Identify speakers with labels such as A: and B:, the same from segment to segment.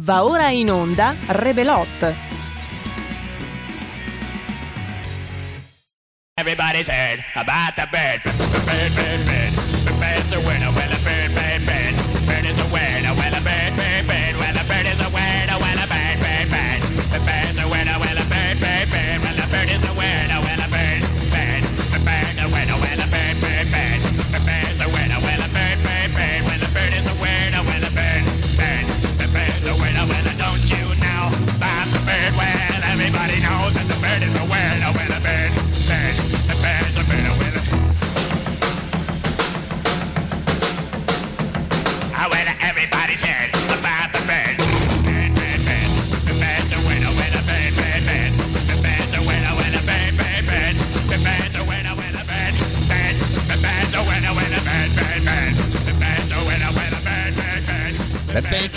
A: Va ora in onda Rebelot.
B: Everybody's heard about the bird. Bird, bird, bird. The bird's a winner.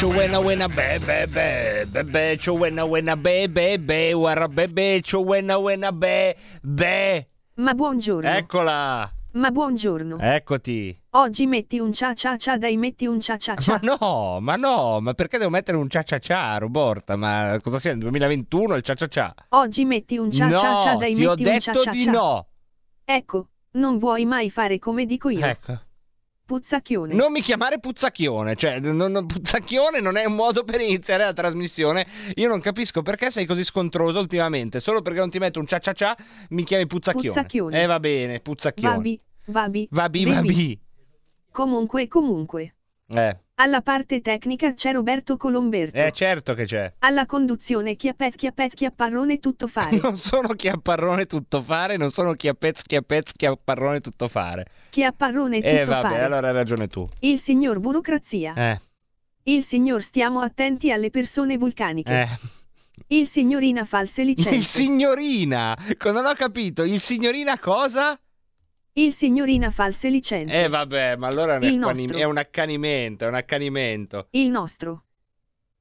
C: Bebecho wena wena be be be Bebecho wena wena be be be Guarda bebecho wena wena be be
D: Ma buongiorno.
C: Eccola
D: Ma buongiorno.
C: Eccoti
D: Oggi metti un cia cia cia dai metti un cia cia cia.
C: Ma no, ma no, ma perché devo mettere un cia cia cia, Roborta? Ma cosa sia, nel 2021 il cia cia cia?
D: Oggi metti un cia cia cia
C: No,
D: dai
C: ti ho
D: metti un cia
C: detto
D: cia
C: di
D: cia.
C: no
D: Ecco, non vuoi mai fare come dico io.
C: Ecco
D: Puzzacchione.
C: Non mi chiamare puzzacchione, cioè non- non- puzzacchione non è un modo per iniziare la trasmissione. Io non capisco perché sei così scontroso ultimamente. Solo perché non ti metto un cia cia cia mi chiami puzzacchione.
D: Puzzacchione.
C: Eh va bene, puzzacchione.
D: Vabi, vabi.
C: Vabi,
D: bevi.
C: vabi.
D: Comunque, comunque.
C: Eh,
D: Alla parte tecnica c'è Roberto Colomberto.
C: eh, certo che c'è.
D: Alla conduzione chiappet chiappet chiapparrone tutto fare.
C: Non sono chiapparrone tutto fare, non sono chiappez chiappez chiapparrone tutto fare.
D: chiapparrone tutto
C: Eh vabbè,
D: fare.
C: allora hai ragione tu.
D: Il signor burocrazia.
C: Eh,
D: Il signor stiamo attenti alle persone vulcaniche.
C: eh.
D: Il signorina false licenze.
C: Il signorina, non ho capito, il signorina cosa?
D: Il signorina false licenze.
C: Eh vabbè, ma allora è un,
D: Il
C: acquani-
D: nostro.
C: è un accanimento, è un accanimento.
D: Il nostro.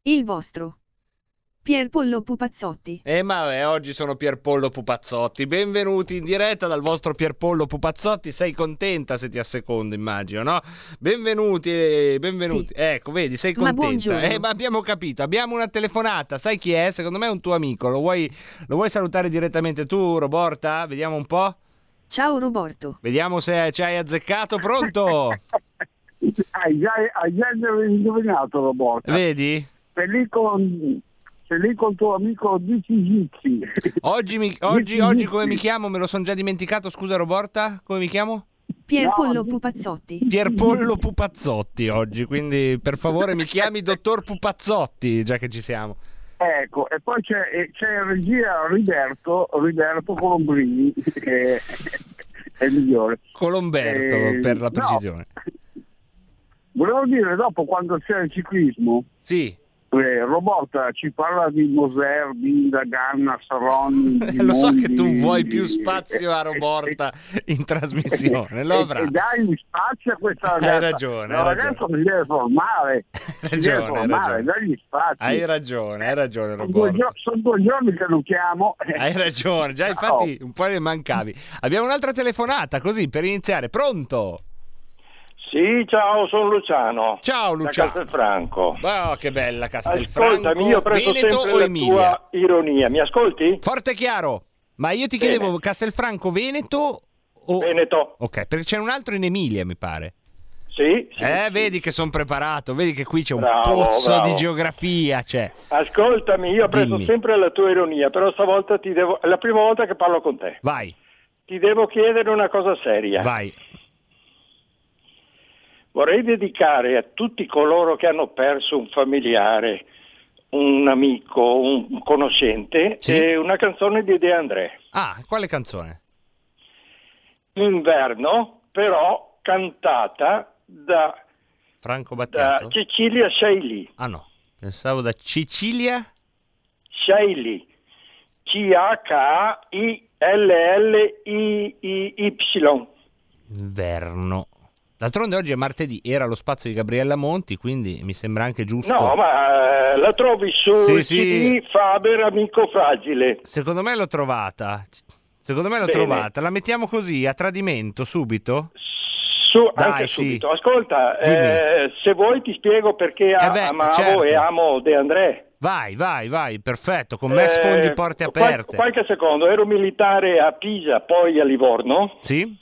D: Il vostro. Pierpollo Pupazzotti.
C: Eh ma vabbè, oggi sono Pierpollo Pupazzotti. Benvenuti in diretta dal vostro Pierpollo Pupazzotti. Sei contenta se ti assecondo, immagino, no? Benvenuti, eh, benvenuti. Ecco, vedi, sei
D: Ma
C: contenta.
D: buongiorno.
C: Eh, ma abbiamo capito, abbiamo una telefonata. Sai chi è? Secondo me è un tuo amico. Lo vuoi, lo vuoi salutare direttamente tu, Roborta? Vediamo un po'.
D: Ciao Roborto.
C: Vediamo se ci hai azzeccato. Pronto?
E: Hai già, hai già indovinato Roborta.
C: Vedi?
E: Sei lì con, sei lì con tuo amico Dici Gizzi.
C: Oggi, mi- oggi, oggi come mi chiamo? Me lo sono già dimenticato. Scusa, Roborta? Come mi chiamo?
D: Pierpollo Pupazzotti.
C: Pierpollo Pupazzotti oggi, quindi per favore mi chiami dottor Pupazzotti, già che ci siamo.
E: Ecco, e poi c'è, c'è in regia Riberto, Riberto Colombrini, che è il migliore.
C: Colomberto,
E: Eh,
C: per la
E: no.
C: precisione.
E: Volevo dire, dopo quando c'è il ciclismo,
C: Sì,
E: eh, Roborta ci parla di Moser, Binda, Ganna, Saronni.
C: lo so che tu vuoi più spazio a Roborta in trasmissione, lo avrà.
E: e dai spazio a questa
C: Hai
E: ragazza.
C: ragione,
E: La
C: hai
E: ragazza si deve formare.
C: Hai
E: deve
C: ragione, hai
E: formare,
C: ragione.
E: dagli spazi.
C: Hai ragione, hai ragione
E: sono, due,
C: Roborta.
E: gio- sono due giorni che non chiamo.
C: Hai ragione, già infatti un po' ne mancavi. Abbiamo un'altra telefonata così per iniziare. Pronto?
F: Sì, ciao, sono Luciano.
C: Ciao
F: Da
C: Luciano.
F: Castelfranco.
C: Oh, che bella Castelfranco.
F: Ascoltami, io presto
C: Veneto
F: sempre la
C: Emilia?
F: tua ironia. Mi ascolti?
C: Forte e chiaro. Ma io ti
F: Bene.
C: chiedevo Castelfranco Veneto o
F: Veneto.
C: Ok, perché c'è un altro in Emilia, mi pare.
F: Sì? sì,
C: Eh,
F: sì.
C: vedi che sono preparato, vedi che qui c'è un
F: Bravo,
C: pozzo
F: bravo.
C: di geografia, c'è.
F: Ascoltami, io
C: Dimmi.
F: sempre la tua ironia, però stavolta ti devo... È la prima volta che parlo con te.
C: Vai,
F: Ti devo chiedere una cosa seria.
C: vai.
F: Vorrei dedicare a tutti coloro che hanno perso un familiare, un amico, un conoscente,
C: Sì.
F: eh, una canzone di De André.
C: Ah, quale canzone?
F: Inverno, però cantata da,
C: Franco
F: da
C: Battiato?
F: Cecilia Sciaili.
C: Ah no, pensavo da Sicilia.
F: Sciaili. C-H-I-L-L-I-I-Y.
C: Inverno. D'altronde oggi è martedì, era lo spazio di Gabriella Monti, quindi mi sembra anche giusto.
F: No, ma eh, la trovi su
C: Sì, sì.
F: Faber Amico Fragile.
C: Secondo me l'ho trovata. Secondo me l'ho
F: Bene.
C: trovata. La mettiamo così, a tradimento, subito?
F: Su,
G: Dai,
F: anche
G: sì.
F: subito. Ascolta, eh, se vuoi ti spiego perché
G: Eh beh,
F: amavo
G: certo.
F: e amo De André.
G: Vai, vai, vai, perfetto. Con me
F: Eh,
G: sfondi porte
F: qual-
G: aperte.
F: qualche secondo, ero militare a Pisa, poi a Livorno.
G: Sì?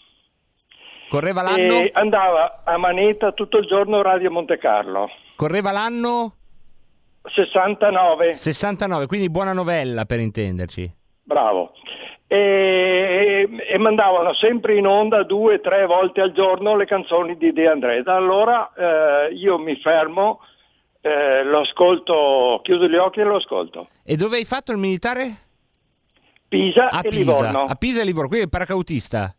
G: Correva l'anno?
F: E andava a manetta tutto il giorno Radio Monte Carlo.
G: Correva l'anno
F: 69,
G: 69, quindi buona novella per intenderci.
F: bravo. E, e mandavano sempre in onda due, tre volte al giorno le canzoni di De André. Da allora eh, io mi fermo, eh, lo ascolto, chiudo gli occhi e lo ascolto.
G: E dove hai fatto il militare?
F: Pisa
G: A
F: e
G: Pisa.
F: Livorno.
G: A Pisa e Livorno, quindi è paracautista.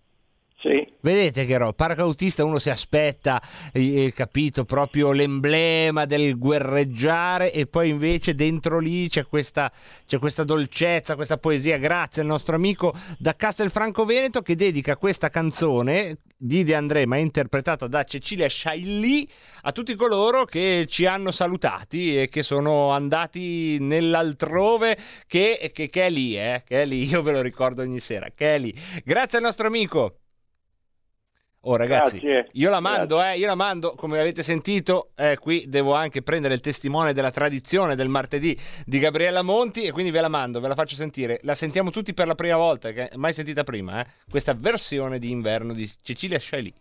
F: Sì.
G: Vedete che ro- paracautista uno si aspetta, eh, eh, capito, proprio l'emblema del guerreggiare e poi invece dentro lì c'è questa, c'è questa dolcezza, questa poesia. Grazie al nostro amico da Castelfranco Veneto che dedica questa canzone di De André, ma interpretata da Cecilia Sciailly, a tutti coloro che ci hanno salutati e che sono andati nell'altrove che, che- che è lì, eh, che è lì, io ve lo ricordo ogni sera, che è lì. Grazie al nostro amico. Oh ragazzi,
F: Grazie.
G: io la mando, eh, io la mando, come avete sentito, eh, qui devo anche prendere il testimone della tradizione del martedì di Gabriella Monti e quindi ve la mando, ve la faccio sentire. La sentiamo tutti per la prima volta, che mai sentita prima, eh, questa versione di inverno di Cecilia Sciailly.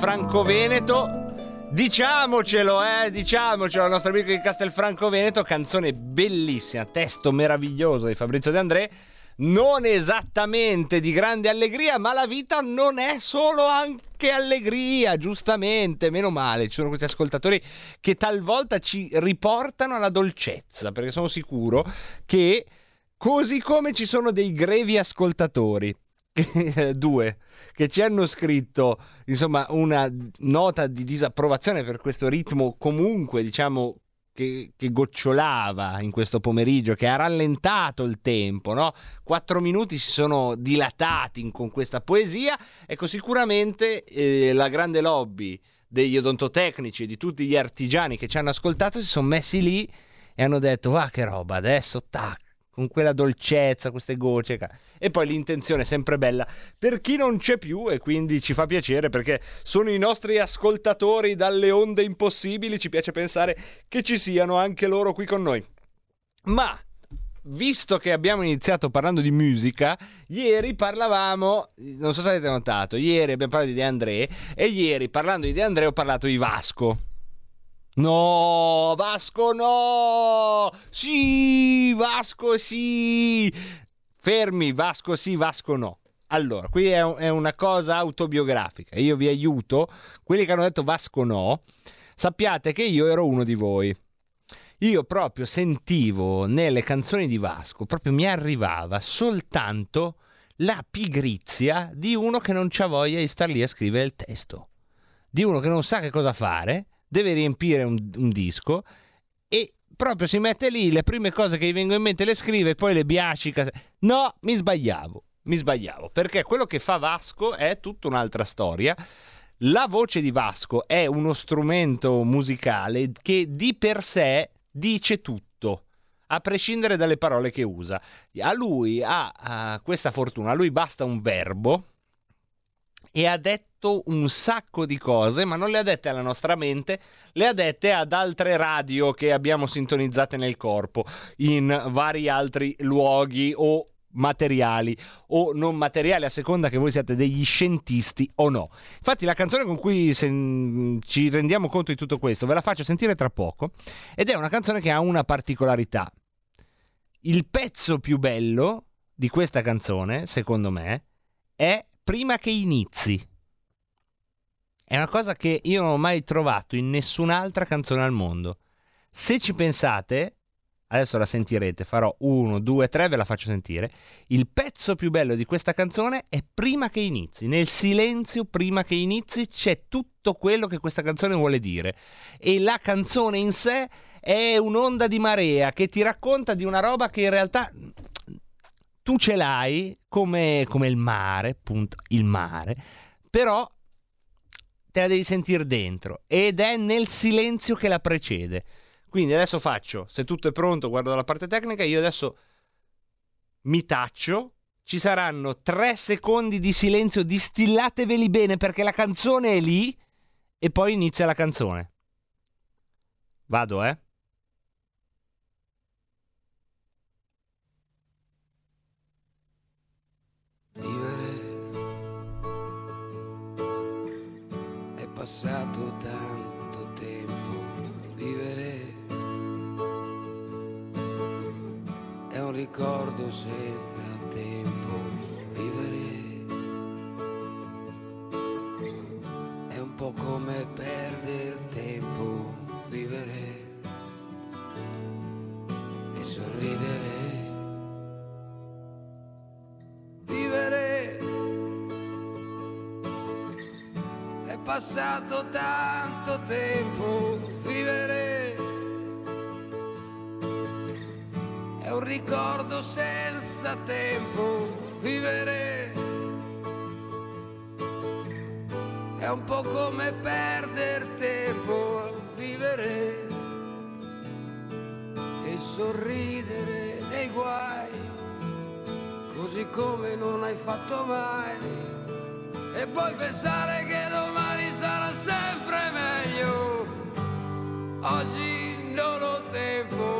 C: Castelfranco Veneto. Diciamocelo, eh, diciamocelo al nostro amico di Castelfranco Veneto, canzone bellissima, testo meraviglioso di Fabrizio De André. Non esattamente di grande allegria, ma la vita non è solo anche allegria, giustamente, meno male. Ci sono questi ascoltatori che talvolta ci riportano alla dolcezza, perché sono sicuro che così come ci sono dei grevi ascoltatori due che ci hanno scritto insomma una nota di disapprovazione per questo ritmo comunque diciamo che, che gocciolava in questo pomeriggio che ha rallentato il tempo no? quattro minuti si sono dilatati in- con questa poesia ecco sicuramente eh, la grande lobby degli odontotecnici e di tutti gli artigiani che ci hanno ascoltato si sono messi lì e hanno detto va che roba adesso tac con quella dolcezza, queste gocce. E poi l'intenzione è sempre bella per chi non c'è più e quindi ci fa piacere perché sono i nostri ascoltatori dalle onde impossibili, ci piace pensare che ci siano anche loro qui con noi. Ma visto che abbiamo iniziato parlando di musica, ieri parlavamo, non so se avete notato, ieri abbiamo parlato di De André e ieri parlando di De André ho parlato di Vasco. No, Vasco no! Sì, Vasco sì! Fermi, Vasco sì, Vasco no. Allora, qui è, un- è una cosa autobiografica. Io vi aiuto. Quelli che hanno detto Vasco no, sappiate che io ero uno di voi. Io proprio sentivo nelle canzoni di Vasco, proprio mi arrivava soltanto la pigrizia di uno che non c'ha voglia di star lì a scrivere il testo. Di uno che non sa che cosa fare, deve riempire un, un disco e proprio si mette lì, le prime cose che gli vengono in mente le scrive, poi le biascica. No, mi sbagliavo, mi sbagliavo, perché quello che fa Vasco è tutta un'altra storia. La voce di Vasco è uno strumento musicale che di per sé dice tutto, a prescindere dalle parole che usa. A lui ha, ha questa fortuna, a lui basta un verbo e ha detto un sacco di cose, ma non le ha dette alla nostra mente, le ha dette ad altre radio che abbiamo sintonizzate nel corpo, in vari altri luoghi o materiali o non materiali a seconda che voi siate degli scientisti o no. Infatti la canzone con cui sen- ci rendiamo conto di tutto questo ve la faccio sentire tra poco ed è una canzone che ha una particolarità. Il pezzo più bello di questa canzone, secondo me, è prima che inizi. È una cosa che io non ho mai trovato in nessun'altra canzone al mondo. Se ci pensate, adesso la sentirete, farò uno, due, tre, ve la faccio sentire. Il pezzo più bello di questa canzone è prima che inizi. Nel silenzio, prima che inizi, c'è tutto quello che questa canzone vuole dire. E la canzone in sé è un'onda di marea che ti racconta di una roba che in realtà tu ce l'hai come, come il mare, appunto, il mare, però te la devi sentire dentro ed è nel silenzio che la precede. Quindi adesso faccio, se tutto è pronto, guardo la parte tecnica, io adesso mi taccio, ci saranno tre secondi di silenzio, distillateveli bene perché la canzone è lì e poi inizia la canzone. Vado, eh?
H: Passato tanto tempo, vivere. È un ricordo senza tempo, vivere. È un po' come perdere tempo, vivere e sorridere. Vivere passato tanto tempo, vivere è un ricordo senza tempo, vivere è un po' come perdere tempo, vivere e sorridere dei guai così come non hai fatto mai. E poi pensare che domani sempre meglio, oggi non ho tempo.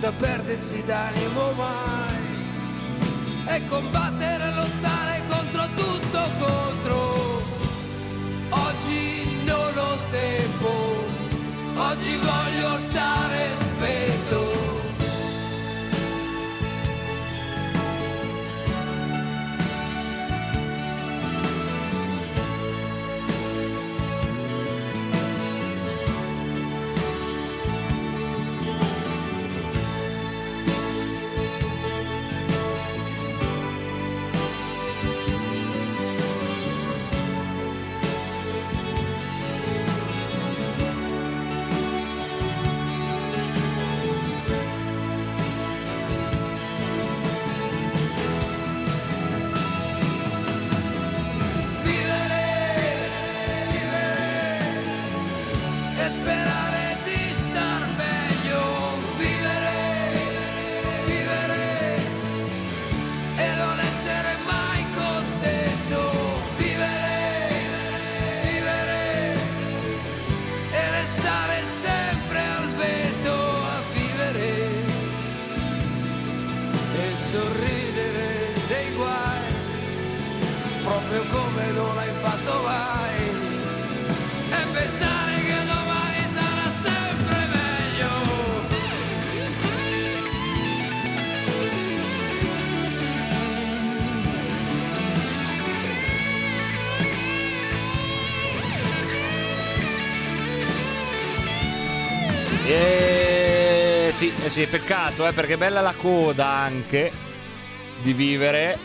H: Senza perdersi d'animo mai e combattere, lottare
C: sì, peccato, eh, perché è bella la coda anche di vivere.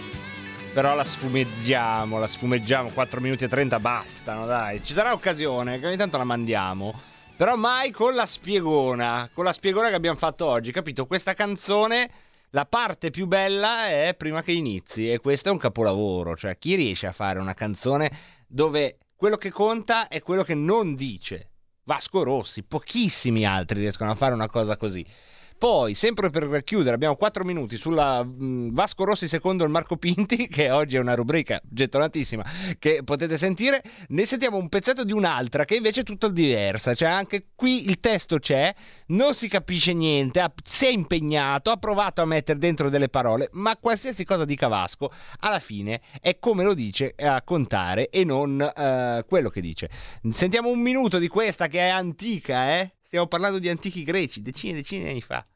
C: Però la sfumeggiamo, la sfumeggiamo. 4 minuti e 30 bastano, dai. Ci sarà occasione, che ogni tanto la mandiamo. Però mai con la spiegona. Con la spiegona che abbiamo fatto oggi, capito? Questa canzone, la parte più bella è prima che inizi. E questo è un capolavoro. Cioè, chi riesce a fare una canzone dove quello che conta è quello che non dice? Vasco Rossi, pochissimi altri riescono a fare una cosa così. Poi, sempre per chiudere, abbiamo 4 minuti sulla mh, Vasco Rossi secondo il Marco Pinti, che oggi è una rubrica gettonatissima che potete sentire. Ne sentiamo un pezzetto di un'altra che invece è tutto diversa. Cioè, anche qui il testo c'è, non si capisce niente, ha- si è impegnato, ha provato a mettere dentro delle parole, ma qualsiasi cosa dica Vasco, alla fine è come lo dice a contare e non eh, quello che dice. Sentiamo un minuto di questa che è antica, eh? Stiamo parlando di antichi greci, decine e decine di anni fa.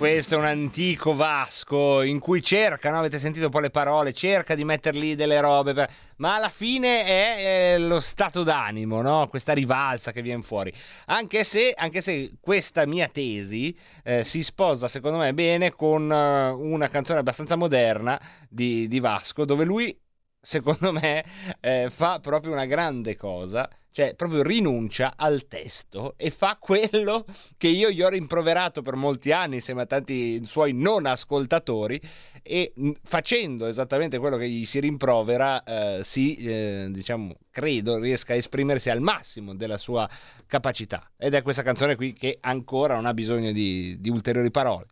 I: Questo
C: è un antico Vasco in cui cerca, no? avete sentito un po' le parole, cerca di metterli delle robe, per- ma alla fine è, eh, lo stato d'animo, no? questa rivalsa che viene fuori. Anche se, anche se questa mia tesi eh, si sposa secondo me bene con eh, una canzone abbastanza moderna di, di Vasco, dove lui secondo me eh, fa proprio una grande cosa, cioè proprio rinuncia al testo e fa quello che io gli ho rimproverato per molti anni insieme a tanti suoi non ascoltatori e facendo esattamente quello che gli si rimprovera eh, si, eh, diciamo, credo riesca a esprimersi al massimo della sua capacità ed è questa canzone qui che ancora non ha bisogno di, di ulteriori parole.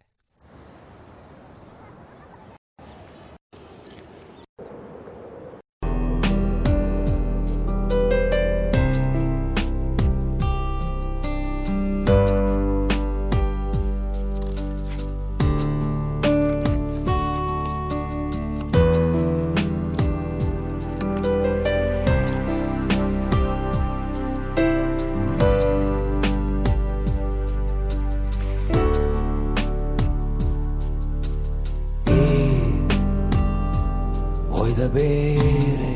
I: Bere?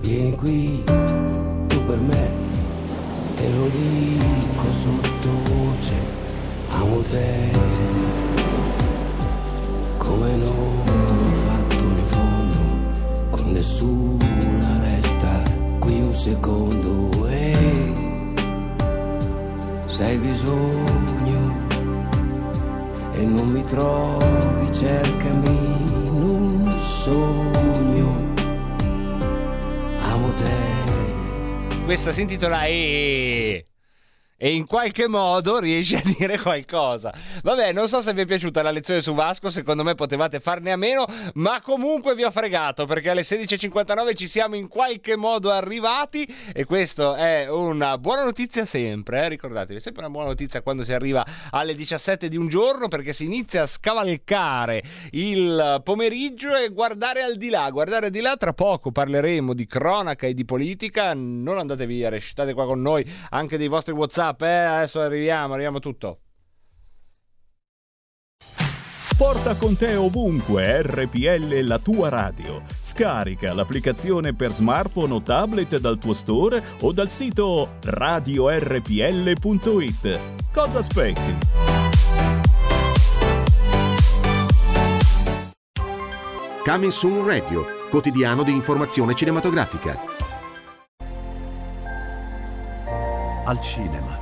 I: Vieni qui, tu per me, te lo dico sottovoce, amo te, come non ho fatto in fondo, con nessuna resta qui un secondo e se bisogno e non mi trovi, cercami
C: Questa si intitola E. E in qualche modo riesce a dire qualcosa. Vabbè, non so se vi è piaciuta la lezione su Vasco, secondo me potevate farne a meno, ma comunque vi ho fregato perché alle 16.59 ci siamo in qualche modo arrivati e questo è una buona notizia sempre, eh? ricordatevi, è sempre una buona notizia quando si arriva alle 17 di un giorno perché si inizia a scavalcare il pomeriggio e guardare al di là, guardare al di là, tra poco parleremo di cronaca e di politica, non andate via, restate qua con noi anche dei vostri Whatsapp, eh? adesso arriviamo, arriviamo tutto.
J: Porta con te ovunque RPL la tua radio. Scarica l'applicazione per smartphone o tablet dal tuo store o dal sito radiorpl.it. Cosa aspetti?
K: Coming Soon Radio, quotidiano di informazione cinematografica.
L: Al cinema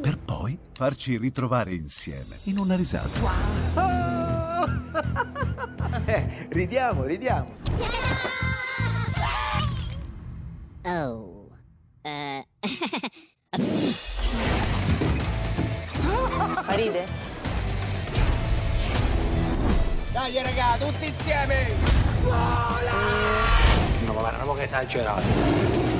L: Per poi farci ritrovare insieme in una risata.
B: Eh, ridiamo, ridiamo.
M: Oh. Eh.
N: Ride?
B: Dai raga, tutti insieme!
O: No, ma guarda, che esagerato.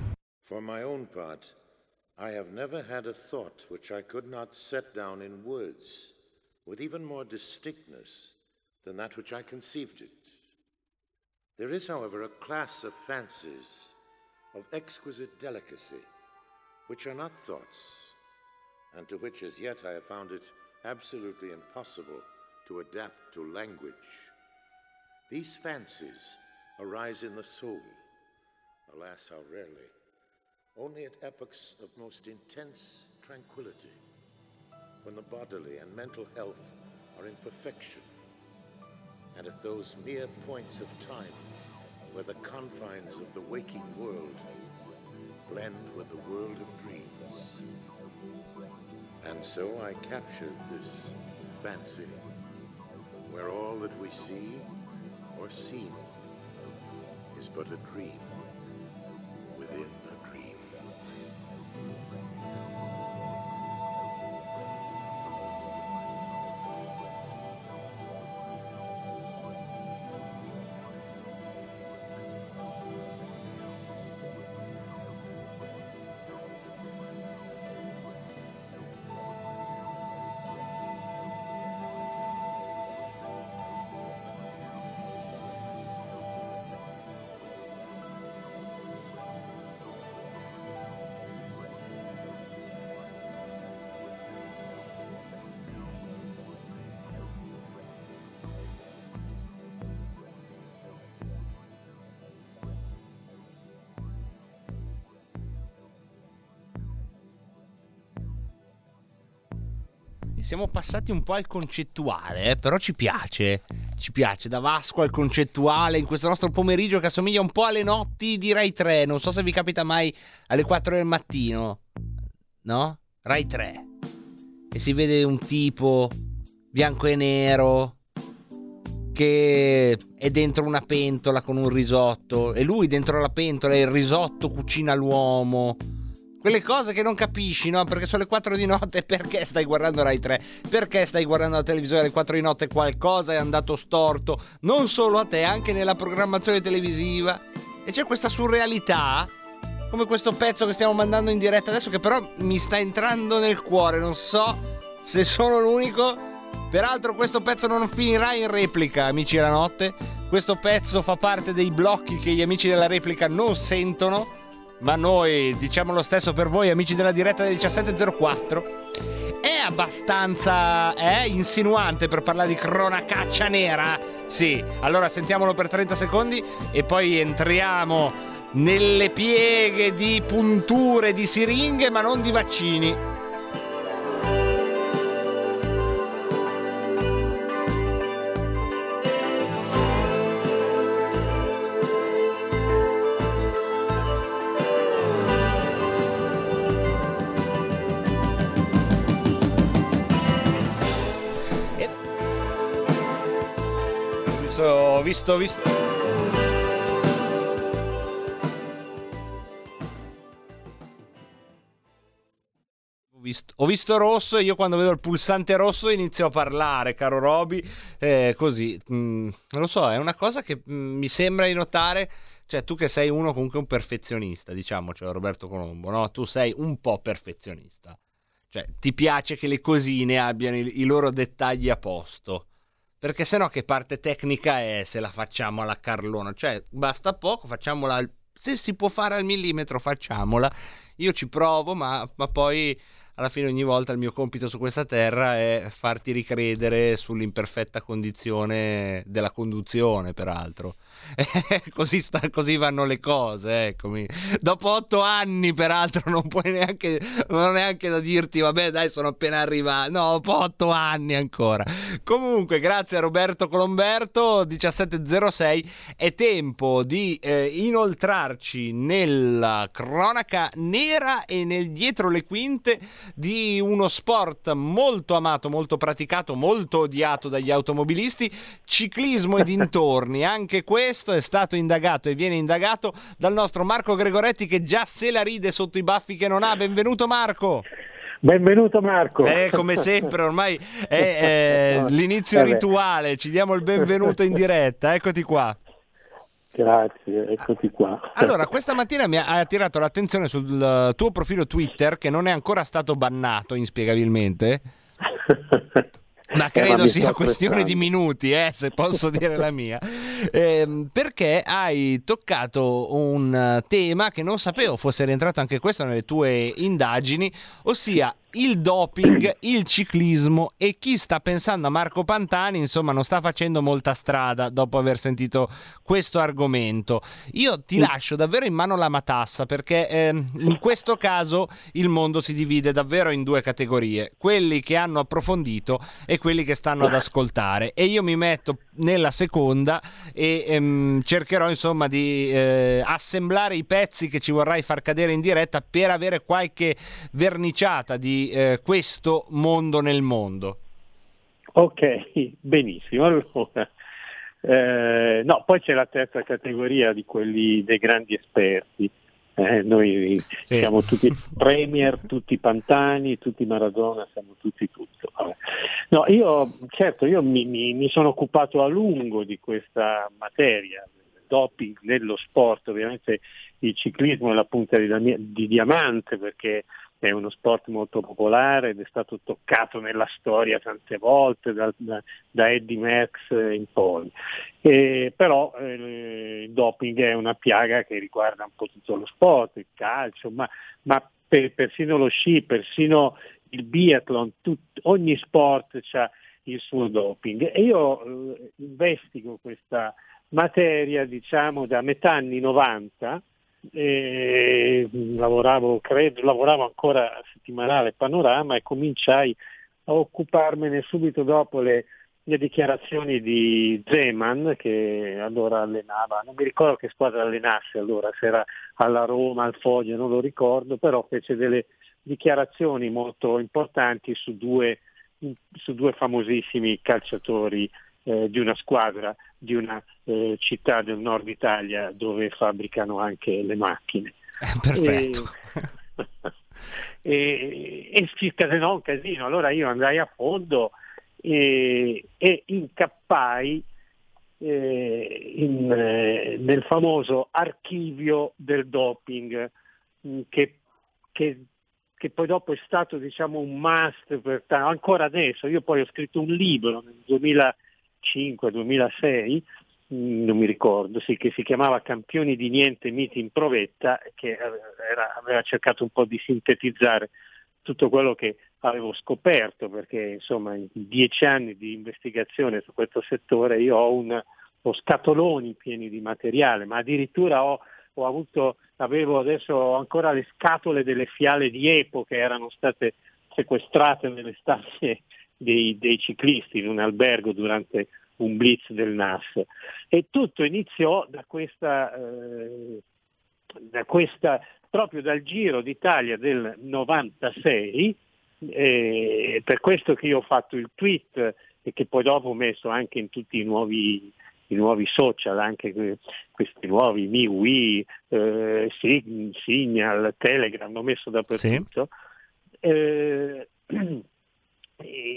P: For my own part, I have never had a thought which I could not set down in words with even more distinctness than that which I conceived it. There is, however, a class of fancies of exquisite delicacy which are not thoughts, and to which as yet I have found it absolutely impossible to adapt to language. These fancies arise in the soul, alas, how rarely, only at epochs of most intense tranquility, when the bodily and mental health are in perfection, and at those mere points of time where the confines of the waking world blend with the world of dreams. And so I captured this fancy, where all that we see or seem is but a dream
C: Siamo passati un po' al concettuale, eh, però ci piace. Ci piace, da Vasco al concettuale in questo nostro pomeriggio che assomiglia un po' alle notti di Rai 3. Non so se vi capita mai alle 4 del mattino, no? Rai 3. E si vede un tipo bianco e nero che è dentro una pentola con un risotto e lui dentro la pentola e il risotto cucina l'uomo. Quelle cose che non capisci, no? Perché sono le 4 di notte, perché stai guardando Rai 3? Perché stai guardando la televisione alle 4 di notte? Qualcosa è andato storto, non solo a te, anche nella programmazione televisiva. E c'è questa surrealità, come questo pezzo che stiamo mandando in diretta adesso, che però mi sta entrando nel cuore, non so se sono l'unico. Peraltro questo pezzo non finirà in replica, amici della notte. Questo pezzo fa parte dei blocchi che gli amici della replica non sentono ma noi diciamo lo stesso per voi amici della diretta del 1704 è abbastanza è insinuante per parlare di cronacaccia nera? Sì. Allora sentiamolo per 30 secondi e poi entriamo nelle pieghe di punture di siringhe ma non di vaccini visto, visto. Ho visto, rosso e io quando vedo il pulsante rosso inizio a parlare, caro Roby. Eh, così, mm, non lo so, è una cosa che mm, mi sembra di notare. Cioè, tu che sei uno comunque un perfezionista, diciamoci, Roberto Colombo, no? Tu sei un po' perfezionista. Cioè, ti piace che le cosine abbiano i, i loro dettagli a posto. Perché sennò che parte tecnica è se la facciamo alla Carlona? Cioè, basta poco, facciamola al... Se si può fare al millimetro, facciamola. Io ci provo, ma, ma poi alla fine ogni volta il mio compito su questa terra è farti ricredere sull'imperfetta condizione della conduzione, peraltro. così, sta, così, vanno le cose, eccomi. Dopo otto anni, peraltro, non puoi neanche, non neanche da dirti, vabbè, dai, sono appena arrivato. No, dopo otto anni ancora. Comunque, grazie a Roberto Colomberto, 1706, è tempo di eh, inoltrarci nella cronaca nera e nel dietro le quinte di uno sport molto amato, molto praticato, molto odiato dagli automobilisti, ciclismo e dintorni. Anche questo è stato indagato e viene indagato dal nostro Marco Gregoretti che già se la ride sotto i baffi che non ha. Benvenuto Marco.
Q: Benvenuto Marco.
C: Eh, come sempre, ormai è, è l'inizio rituale, ci diamo il benvenuto in diretta, eccoti qua.
Q: Grazie, eccoti qua.
C: Allora, questa mattina mi ha attirato l'attenzione sul eh, tuo profilo Twitter che non è ancora stato bannato inspiegabilmente. Ma
Q: Eh,
C: credo
Q: mi
C: sia questione di minuti, eh, se posso dire la mia. Ehm, perché hai toccato un eh, tema che non sapevo fosse rientrato anche questo nelle tue indagini, ossia il doping, il ciclismo e chi sta pensando a Marco Pantani, insomma, non sta facendo molta strada dopo aver sentito questo argomento. Io ti lascio davvero in mano la matassa perché ehm, in questo caso il mondo si divide davvero in due categorie, quelli che hanno approfondito e quelli che stanno ad ascoltare e io mi metto nella seconda e ehm, cercherò insomma di eh, assemblare i pezzi che ci vorrai far cadere in diretta per avere qualche verniciata di eh, questo mondo nel mondo.
Q: Ok, benissimo. Allora, eh, no, poi c'è la terza categoria di quelli dei grandi esperti. Eh, noi siamo tutti Premier, tutti Pantani, tutti Maradona, siamo tutti tutto. No, io certo, io mi, mi- mi sono occupato a lungo di questa materia, doping nello sport, ovviamente il ciclismo è la punta di, di diamante perché è uno sport molto popolare ed è stato toccato nella storia tante volte da, da- da Eddie Merckx in poi. Eh, però eh, il doping è una piaga che riguarda un po' tutto lo sport, il calcio, ma, ma per- persino lo sci, persino il biathlon, tut- ogni sport ha il suo doping. E io eh, investigo questa materia diciamo da metà anni 90 e lavoravo, credo, lavoravo ancora a settimanale Panorama e cominciai a occuparmene subito dopo le, le dichiarazioni di Zeman che allora allenava, non mi ricordo che squadra allenasse allora, se era alla Roma, al Foggia, non lo ricordo, però fece delle dichiarazioni molto importanti su due, su due famosissimi calciatori eh, di una squadra di una eh, città del nord Italia dove fabbricano anche le macchine.
C: Perfetto.
Q: E, e si scatenò un casino, allora io andai a fondo e, e incappai eh, in, eh, nel famoso archivio del doping mh, che, che- che poi dopo è stato diciamo un must per ancora adesso. Io poi ho scritto un libro nel 2005-2006, mh, non mi ricordo, sì, che si chiamava Campioni di niente, miti in provetta, che eh, era- aveva cercato un po' di sintetizzare tutto quello che avevo scoperto, perché insomma in dieci anni di investigazione su questo settore io ho, un, ho scatoloni pieni di materiale, ma addirittura ho, ho avuto, avevo adesso ancora le scatole delle fiale di Epo che erano state sequestrate nelle stanze dei, dei ciclisti in un albergo durante un blitz del NAS. E tutto iniziò da questa, eh, da questa proprio dal Giro d'Italia del 96, eh, per questo che io ho fatto il tweet e che poi dopo ho messo anche in tutti i nuovi, i nuovi social, anche que- questi nuovi MiWi, eh, Sig- Signal, Telegram, l'ho messo dappertutto. Eh, eh,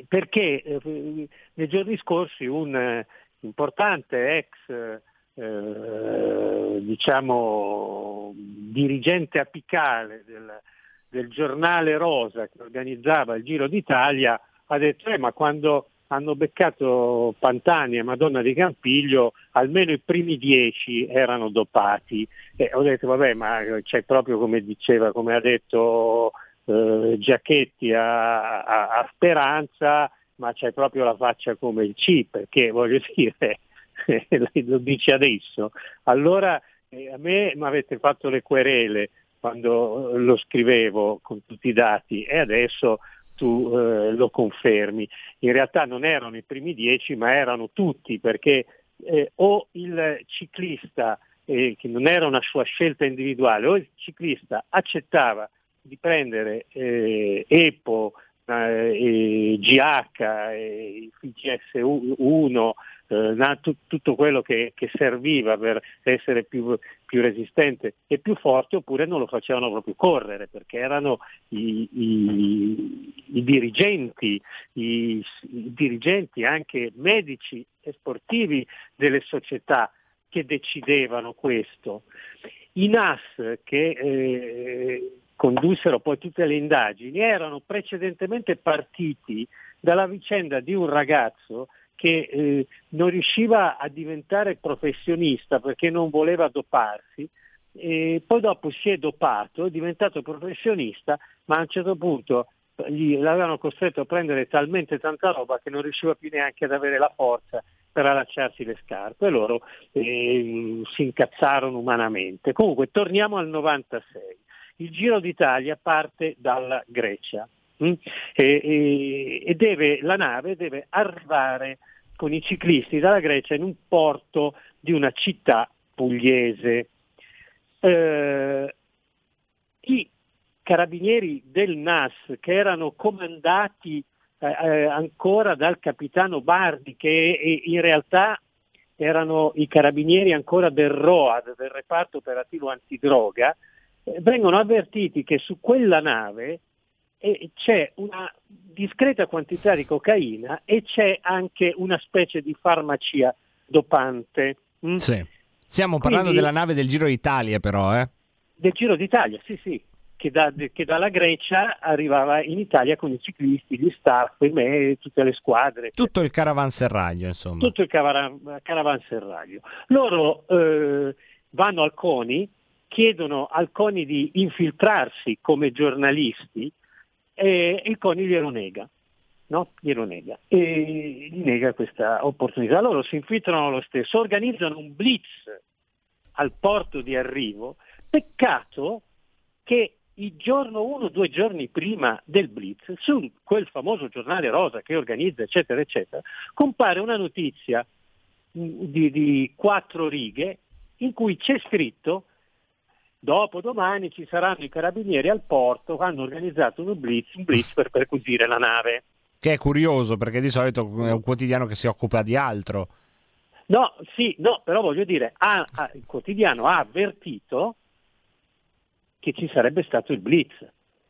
Q: perché eh, nei giorni scorsi un eh, importante ex eh, diciamo dirigente apicale del, del giornale Rosa che organizzava il Giro d'Italia ha detto eh, ma quando hanno beccato Pantani e Madonna di Campiglio almeno i primi dieci erano dopati e ho detto vabbè ma c'è proprio come diceva come ha detto eh, Giacchetti a, a- a Speranza ma c'è proprio la faccia come il C perché voglio dire lei lo dice adesso allora eh, a me mi avete fatto le querele quando eh, lo scrivevo con tutti i dati e adesso tu eh, lo confermi. In realtà non erano i primi dieci, ma erano tutti, perché eh, o il ciclista, eh, che non era una sua scelta individuale, o il ciclista accettava di prendere eh, EPO, eh, GH, e FGS1, eh, tu- tutto quello che, che serviva per essere più, più resistente e più forte, oppure non lo facevano proprio correre, perché erano i, i- i dirigenti, i dirigenti anche medici e sportivi delle società che decidevano questo. I NAS che eh, condussero poi tutte le indagini erano precedentemente partiti dalla vicenda di un ragazzo che eh, non riusciva a diventare professionista perché non voleva doparsi, e poi dopo si è dopato, è diventato professionista, ma a un certo punto gli l'avevano costretto a prendere talmente tanta roba che non riusciva più neanche ad avere la forza per allacciarsi le scarpe e loro eh, si incazzarono umanamente. Comunque torniamo al 96. Il Giro d'Italia parte dalla Grecia mh? E, e, e deve, la nave deve arrivare con i ciclisti dalla Grecia in un porto di una città pugliese. Eh, I carabinieri del NAS che erano comandati eh, eh, ancora dal capitano Bardi che in realtà erano i carabinieri ancora del ROAD, del reparto operativo antidroga, vengono avvertiti che su quella nave eh, c'è una discreta quantità di cocaina e c'è anche una specie di farmacia dopante.
C: Mm? Sì. Stiamo parlando
Q: Quindi,
C: della nave del Giro d'Italia però, eh?
Q: Del Giro d'Italia, sì, sì che, da, che, dalla Grecia arrivava in Italia con i ciclisti, gli staff, me, tutte le squadre.
C: Tutto il caravanserraglio, insomma.
Q: Tutto il caravan, caravanserraglio. Loro eh, vanno al CONI, chiedono al CONI di infiltrarsi come giornalisti e il CONI glielo nega. No? Glielo nega e gli nega questa opportunità. Loro si infiltrano lo stesso, organizzano un blitz al porto di arrivo. Peccato che il giorno uno due giorni prima del Blitz, su quel famoso giornale rosa che organizza, eccetera, eccetera, compare una notizia di, di quattro righe in cui c'è scritto dopo domani ci saranno i carabinieri al porto che hanno organizzato un blitz, un blitz per perquisire la nave.
C: Che è curioso perché di solito è un quotidiano che si occupa di altro.
Q: No, sì, no, però voglio dire, ha, ha, il quotidiano ha avvertito che ci sarebbe stato il blitz.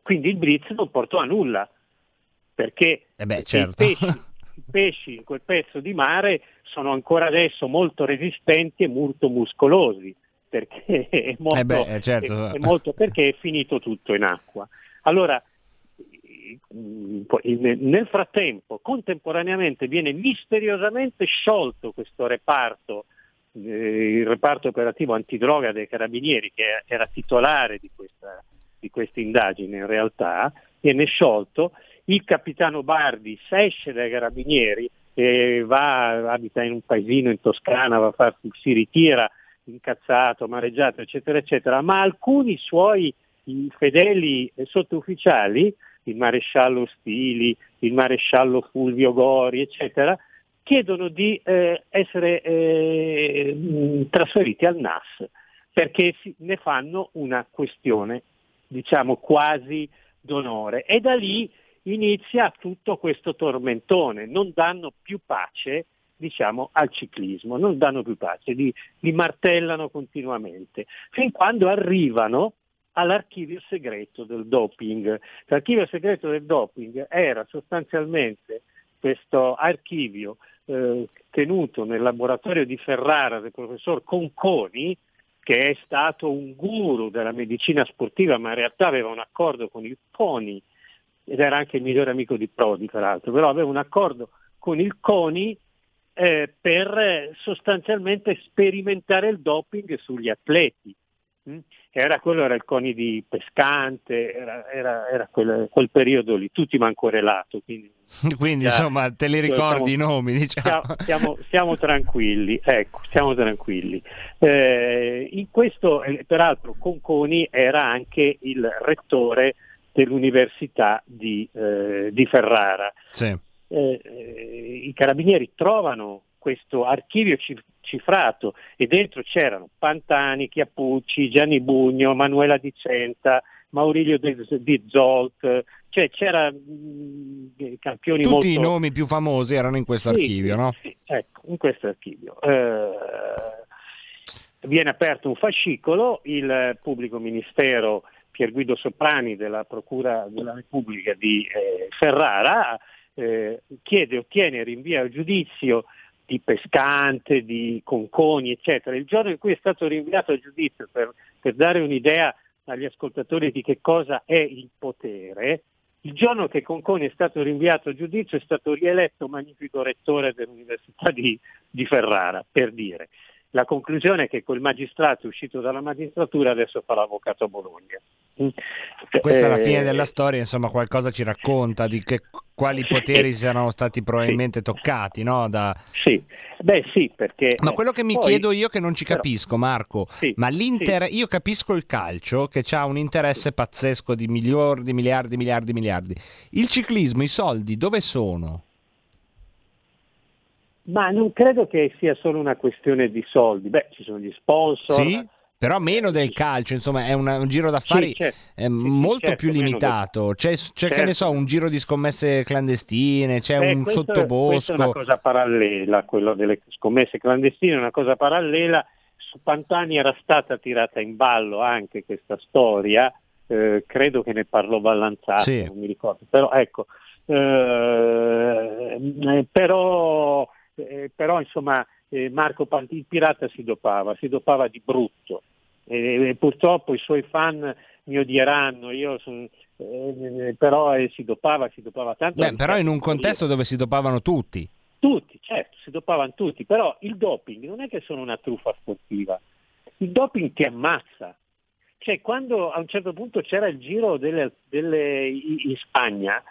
Q: Quindi il blitz non portò a nulla, perché
C: eh beh, certo.
Q: i, pesci, i pesci in quel pezzo di mare sono ancora adesso molto resistenti e molto muscolosi, perché è molto,
C: eh beh, certo.
Q: è, è molto perché è finito tutto in acqua. Allora, nel frattempo, contemporaneamente, viene misteriosamente sciolto questo reparto eh, il reparto operativo antidroga dei carabinieri, che era titolare di questa, di questa indagine in realtà, viene sciolto, il capitano Bardi esce dai carabinieri e va, abita in un paesino in Toscana, va a far, si ritira incazzato, amareggiato, eccetera, eccetera, ma alcuni suoi fedeli sottufficiali, il maresciallo Stili, il maresciallo Fulvio Gori, eccetera, chiedono di eh, essere eh, trasferiti al NAS perché ne fanno una questione, diciamo quasi d'onore. E da lì inizia tutto questo tormentone, non danno più pace diciamo, al ciclismo, non danno più pace, li, li martellano continuamente, fin quando arrivano all'archivio segreto del doping. L'archivio segreto del doping era sostanzialmente questo archivio eh, tenuto nel laboratorio di Ferrara del professor Conconi, che è stato un guru della medicina sportiva, ma in realtà aveva un accordo con il CONI, ed era anche il migliore amico di Prodi peraltro, però aveva un accordo con il CONI eh, per sostanzialmente sperimentare il doping sugli atleti. Mm? Era quello era il CONI di Pescante, era, era, era quel, quel, periodo lì, tutti manco relato. Quindi,
C: quindi già, insomma te li ricordi siamo, i nomi, diciamo.
Q: Siamo, siamo, tranquilli, ecco, siamo tranquilli. Eh, in questo, eh, peraltro, Conconi era anche il rettore dell'Università di, eh, di Ferrara.
C: Sì.
Q: Eh, eh, I carabinieri trovano questo archivio cifrato e dentro c'erano Pantani, Chiappucci, Gianni Bugno, Manuela Di Centa, Maurilio Di Zolt, cioè c'era mh, campioni
C: Tutti
Q: molto...
C: i nomi più famosi erano in questo
Q: sì,
C: archivio, no?
Q: Sì, ecco, in questo archivio. Eh, viene aperto un fascicolo, il pubblico ministero Pier Guido Soprani della Procura della Repubblica di eh, Ferrara eh, chiede, ottiene rinvio a giudizio di Pescante, di Conconi, eccetera. Il giorno in cui è stato rinviato a giudizio, per, per dare un'idea agli ascoltatori di che cosa è il potere, il giorno che Conconi è stato rinviato a giudizio è stato rieletto magnifico rettore dell'Università di, di Ferrara, per dire. La conclusione è che quel magistrato uscito dalla magistratura adesso fa l'avvocato a Bologna. Mm.
C: Questa è la
Q: Eh,
C: fine della storia, insomma, qualcosa ci racconta di che, quali poteri siano stati probabilmente toccati, no? Da...
Q: Sì, beh sì, perché...
C: Ma quello che mi
Q: poi-
C: chiedo io che non ci capisco, Marco, ma l'Inter, io capisco il calcio che ha un interesse pazzesco di miliardi, miliardi, miliardi, miliardi. Il ciclismo, i soldi, dove sono?
Q: Ma non credo che sia solo una questione di soldi. Beh, ci sono gli sponsor.
C: Sì? Però meno del calcio, insomma, è una- un giro d'affari
Q: Sì, certo.
C: eh, molto
Q: certo,
C: più
Q: meno del-
C: limitato. C'è, c'è, che
Q: Certo.
C: ne so, un giro di scommesse clandestine, c'è
Q: Beh,
C: un
Q: questo-
C: sottobosco.
Q: Questa è una cosa parallela, quello delle scommesse clandestine è una cosa parallela. Su Pantani era stata tirata in ballo anche questa storia, eh, credo che ne parlò Ballanzati,
C: Sì.
Q: non mi ricordo, però ecco, eh, eh, però, eh, però insomma eh, Marco Pantani, il pirata si dopava, si dopava di brutto e, purtroppo i suoi fan mi odieranno, io son- eh, però eh, si dopava, si dopava tanto.
C: Beh, però in un contesto dove si dopavano tutti.
Q: Tutti, certo, si dopavano tutti, però il doping non è che sono una truffa sportiva, il doping ti ammazza. Cioè, quando a un certo punto c'era il giro delle, delle- in Spagna,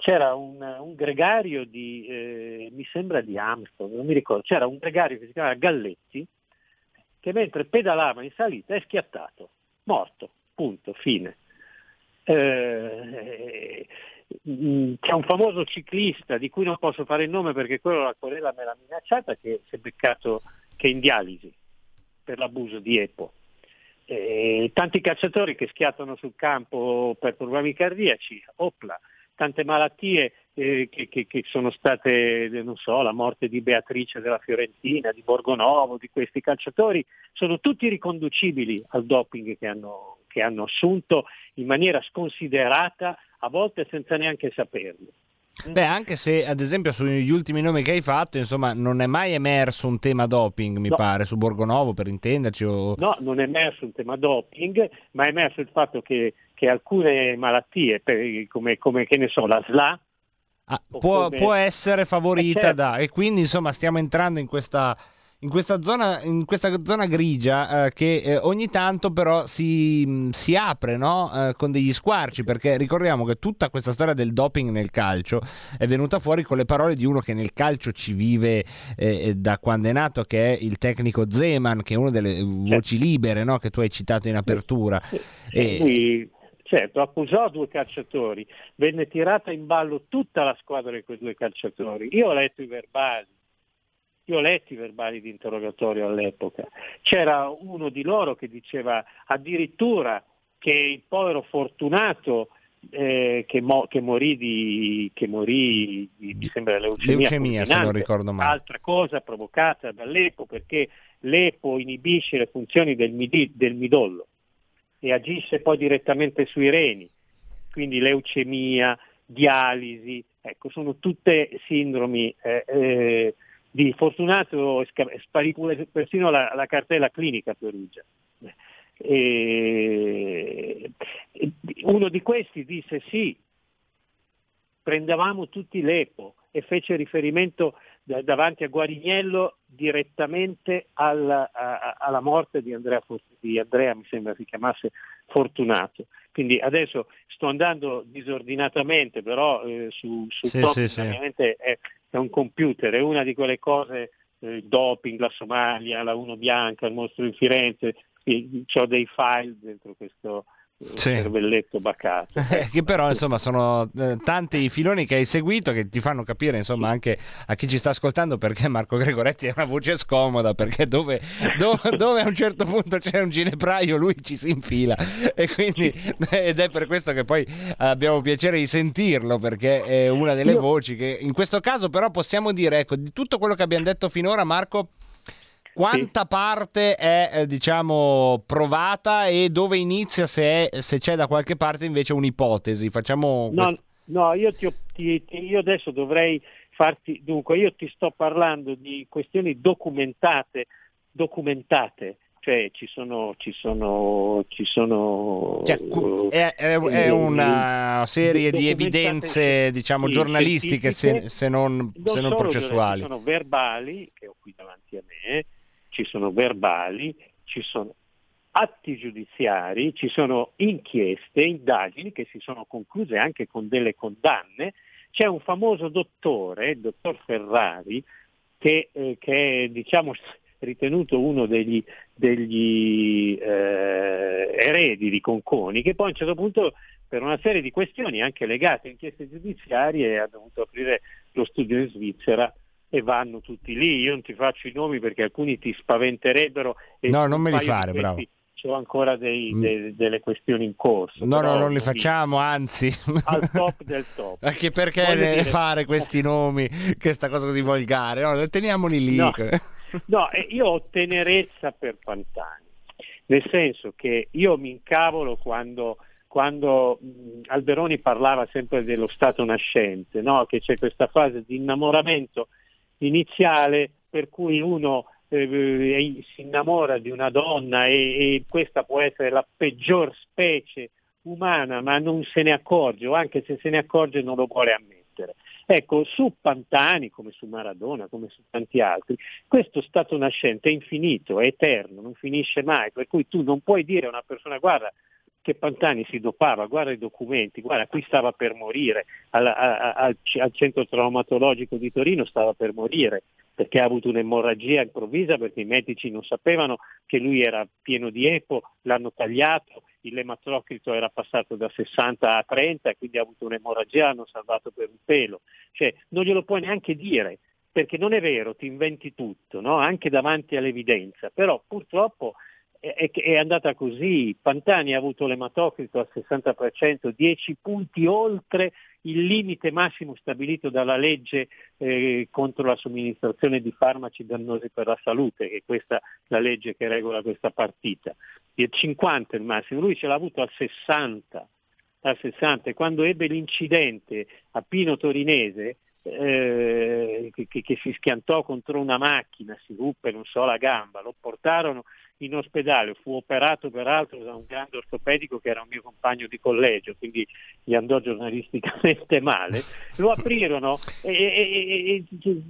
Q: c'era un, un gregario di, eh, mi sembra di Amsterdam, non mi ricordo, c'era un gregario che si chiamava Galletti, che mentre pedalava in salita è schiattato, morto, punto, fine. Eh, mm, c'è un famoso ciclista di cui non posso fare il nome perché quello la querela me l'ha minacciata che si è beccato che è in dialisi per l'abuso di EPO. Eh, tanti calciatori che schiattano sul campo per problemi cardiaci, opla, tante malattie eh, che, che- che sono state, eh, non so, la morte di Beatrice della Fiorentina, di Borgonovo, di questi calciatori, sono tutti riconducibili al doping che hanno, che hanno assunto in maniera sconsiderata, a volte senza neanche saperlo.
C: Beh, anche se ad esempio sugli ultimi nomi che hai fatto, insomma, non è mai emerso un tema doping, mi
Q: No.
C: pare, su Borgonovo per intenderci. O...
Q: No, non è emerso il tema doping, ma è emerso il fatto che, che alcune malattie, per- come, come, che ne so, la SLA,
C: Ah, può,
Q: come-
C: può essere favorita
Q: Eh, certo.
C: da e quindi insomma stiamo entrando in questa, in questa zona in questa zona grigia eh, che eh, ogni tanto però si, mh, si apre no? Eh, con degli squarci perché ricordiamo che tutta questa storia del doping nel calcio è venuta fuori con le parole di uno che nel calcio ci vive eh, da quando è nato che è il tecnico Zeman che è una delle voci libere no? che tu hai citato in apertura E-
Q: certo, accusò due calciatori, venne tirata in ballo tutta la squadra di quei due calciatori. Io ho letto i verbali, io ho letto i verbali di interrogatorio all'epoca. C'era uno di loro che diceva addirittura che il povero fortunato eh, che, mo- che morì di, che morì di, mi sembra leucemia,
C: Leucemia, se non ricordo male.
Q: altra cosa provocata dall'EPO perché l'EPO inibisce le funzioni del, midi- del midollo e agisce poi direttamente sui reni, quindi leucemia, dialisi, ecco, sono tutte sindromi eh, eh, di Fortunato, è sparita persino la, la cartella clinica Perugia. E- e uno di questi disse sì, prendevamo tutti l'EPO e fece riferimento da- davanti a Guarignello direttamente alla, a- alla morte di Andrea, di Andrea, mi sembra si chiamasse Fortunato. Quindi adesso sto andando disordinatamente, però eh, su, sul
C: Sì,
Q: doping
C: sì, sì.
Q: ovviamente è, è un computer, è una di quelle cose, eh, il doping, la Somalia, la Uno Bianca, il mostro di Firenze, ho dei file dentro questo
C: Sì.
Q: cervelletto bacato.
C: Eh, che però insomma sono eh, tanti i filoni che hai seguito che ti fanno capire insomma anche a chi ci sta ascoltando perché Marco Gregoretti è una voce scomoda perché dove, dove- dove a un certo punto c'è un ginepraio lui ci si infila e quindi ed è per questo che poi abbiamo piacere di sentirlo perché è una delle
Q: Io-
C: voci che in questo caso però possiamo dire ecco di tutto quello che abbiamo detto finora Marco quanta parte è eh, diciamo provata e dove inizia se, è- se c'è da qualche parte invece un'ipotesi? Facciamo
Q: No, no io, ti ti- io adesso dovrei farti, dunque io ti sto parlando di questioni documentate, documentate, cioè ci sono, ci sono, ci sono
C: Cioè, cu- è, è- è una serie di evidenze, diciamo,
Q: sì,
C: giornalistiche, se, se non,
Q: non
C: se non processuali.
Q: Sono verbali, che ho qui davanti a me, ci sono verbali, ci sono atti giudiziari, ci sono inchieste, indagini che si sono concluse anche con delle condanne. C'è un famoso dottore, il dottor Ferrari, che, eh, che è diciamo, ritenuto uno degli, degli eh, eredi di Conconi, che poi a un certo punto per una serie di questioni anche legate a inchieste giudiziarie ha dovuto aprire lo studio in Svizzera e vanno tutti lì. Io non ti faccio i nomi perché alcuni ti spaventerebbero. E
C: No, non me li fare, bravo.
Q: C'ho ancora dei-
C: Mm.
Q: de- delle questioni in corso.
C: No, no, non li facciamo, anzi.
Q: Al top del top.
C: Anche perché
Q: dire-
C: fare questi nomi, questa cosa così volgare? No, teniamoli lì.
Q: No. No, io ho tenerezza per Pantani, nel senso che io mi incavolo quando, quando Alberoni parlava sempre dello stato nascente, no? che c'è questa fase di innamoramento iniziale per cui uno eh, eh, si innamora di una donna e, e questa può essere la peggior specie umana, ma non se ne accorge, o anche se se ne accorge non lo vuole ammettere. Ecco, su Pantani, come su Maradona, come su tanti altri, questo stato nascente è infinito, è eterno, non finisce mai, per cui tu non puoi dire a una persona guarda che Pantani si dopava, guarda i documenti, guarda qui stava per morire, al, a- al, centro traumatologico di Torino stava per morire perché ha avuto un'emorragia improvvisa perché i medici non sapevano che lui era pieno di EPO, l'hanno tagliato, il lematrocrito era passato da 60 a 30 e quindi ha avuto un'emorragia, l'hanno salvato per un pelo. Cioè, non glielo puoi neanche dire, perché non è vero, ti inventi tutto, no? anche davanti all'evidenza, però purtroppo è, è- andata così. Pantani ha avuto l'ematocrito al 60%, 10 punti oltre il limite massimo stabilito dalla legge eh, contro la somministrazione di farmaci dannosi per la salute, che è questa la legge che regola questa partita. Il 50 è il massimo, lui ce l'ha avuto al 60, al 60 e quando ebbe l'incidente a Pino Torinese, eh, che, che- si schiantò contro una macchina, si ruppe, non so, la gamba, lo portarono in ospedale, fu operato peraltro da un grande ortopedico che era un mio compagno di collegio, quindi gli andò giornalisticamente male, lo aprirono e, e- e- e-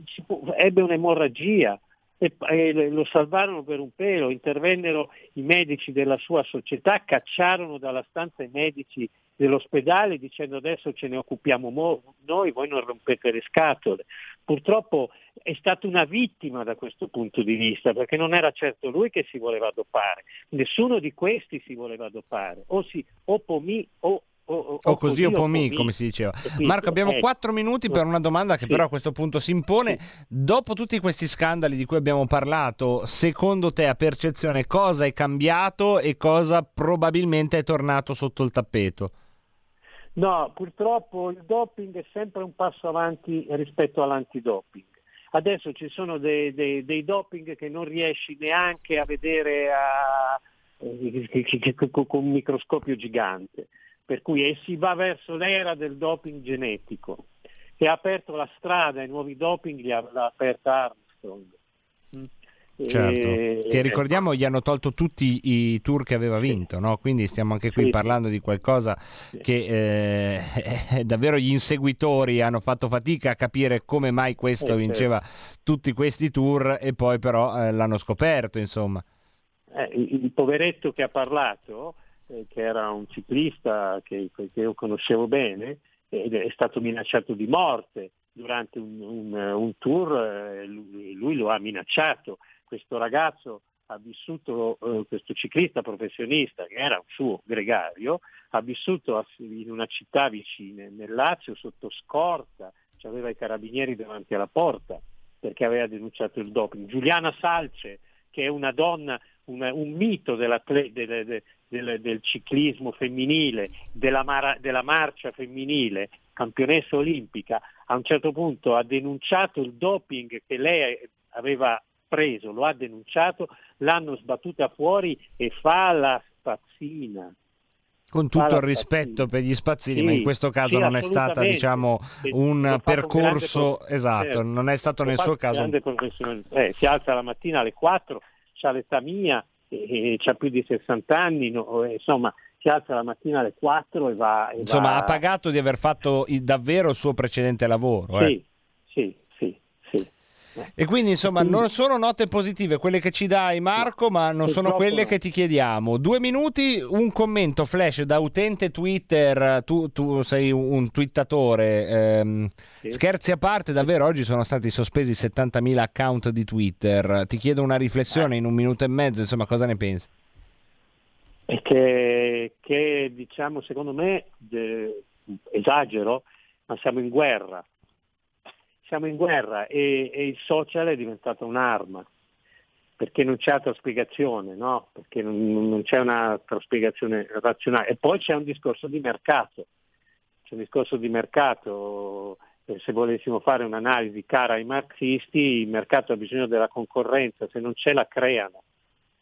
Q: ebbe un'emorragia e lo salvarono per un pelo, intervennero i medici della sua società, cacciarono dalla stanza i medici dell'ospedale dicendo adesso ce ne occupiamo mo- noi, voi non rompete le scatole. Purtroppo è stato una vittima da questo punto di vista, perché non era certo lui che si voleva dopare, nessuno di questi si voleva dopare, o si o pomì o, o, o-
C: O così o
Q: pomì.
C: come si diceva. Marco, abbiamo
Q: Ecco.
C: quattro minuti per una domanda che
Q: Sì.
C: però a questo punto si impone. Dopo tutti questi scandali di cui abbiamo parlato, secondo te a percezione cosa è cambiato e cosa probabilmente è tornato sotto il tappeto?
Q: No, purtroppo il doping è sempre un passo avanti rispetto all'antidoping. Adesso ci sono dei, dei- dei doping che non riesci neanche a vedere a- eh, con un microscopio gigante, per cui e si va verso l'era del doping genetico, che ha aperto la strada ai nuovi doping, l'ha aperta Armstrong.
C: Certo,
Q: E-
C: che ricordiamo gli hanno tolto tutti i tour che aveva vinto, no? quindi stiamo anche qui
Q: Sì,
C: parlando di qualcosa che eh, davvero gli inseguitori hanno fatto fatica a capire come mai questo
Q: Eh,
C: vinceva tutti questi tour e poi però eh, l'hanno scoperto, insomma.
Q: Eh, il, poveretto che ha parlato, eh, che era un ciclista che, che io conoscevo bene, ed è stato minacciato di morte durante un, un- un tour, eh, lui, lui lo ha minacciato. Questo ragazzo ha vissuto, eh, questo ciclista professionista che era un suo gregario, ha vissuto in una città vicina, nel Lazio, sotto scorta, aveva i carabinieri davanti alla porta perché aveva denunciato il doping. Giuliana Salce, che è una donna, una- un mito dell'atle- del, del- del- del ciclismo femminile, della, mara- della marcia femminile, campionessa olimpica, a un certo punto ha denunciato il doping che lei aveva preso, lo ha denunciato, l'hanno sbattuta fuori e fa la spazzina.
C: Con tutto il rispetto per gli spazzini, ma
Q: Sì,
C: in questo caso
Q: sì,
C: non è stato diciamo un percorso
Q: pro-
C: esatto, non è stato nel suo
Q: un
C: caso.
Q: Eh, si alza la mattina alle 4, ha l'età mia, e, ha più di 60 anni, no, eh, insomma si alza la mattina alle 4 e va... e
C: insomma
Q: va-
C: ha pagato di aver fatto il- davvero il suo precedente lavoro. eh.
Q: Sì, sì.
C: E quindi insomma non sono note positive quelle che ci dai Marco, ma non sono quelle che ti chiediamo. Due minuti, un commento flash da utente Twitter, tu, tu sei un, twittatore, ehm, scherzi a parte, davvero oggi sono stati sospesi 70.000 account di Twitter, ti chiedo una riflessione in un minuto e mezzo, insomma cosa ne pensi?
Q: E che, che, diciamo secondo me eh, esagero, ma siamo in guerra. Siamo in guerra e, e il social è diventato un'arma, perché non c'è altra spiegazione, no? Perché non, non c'è un'altra spiegazione razionale. E poi c'è un discorso di mercato. C'è un discorso di mercato. eh, Se volessimo fare un'analisi cara ai marxisti, il mercato ha bisogno della concorrenza, se non ce la creano.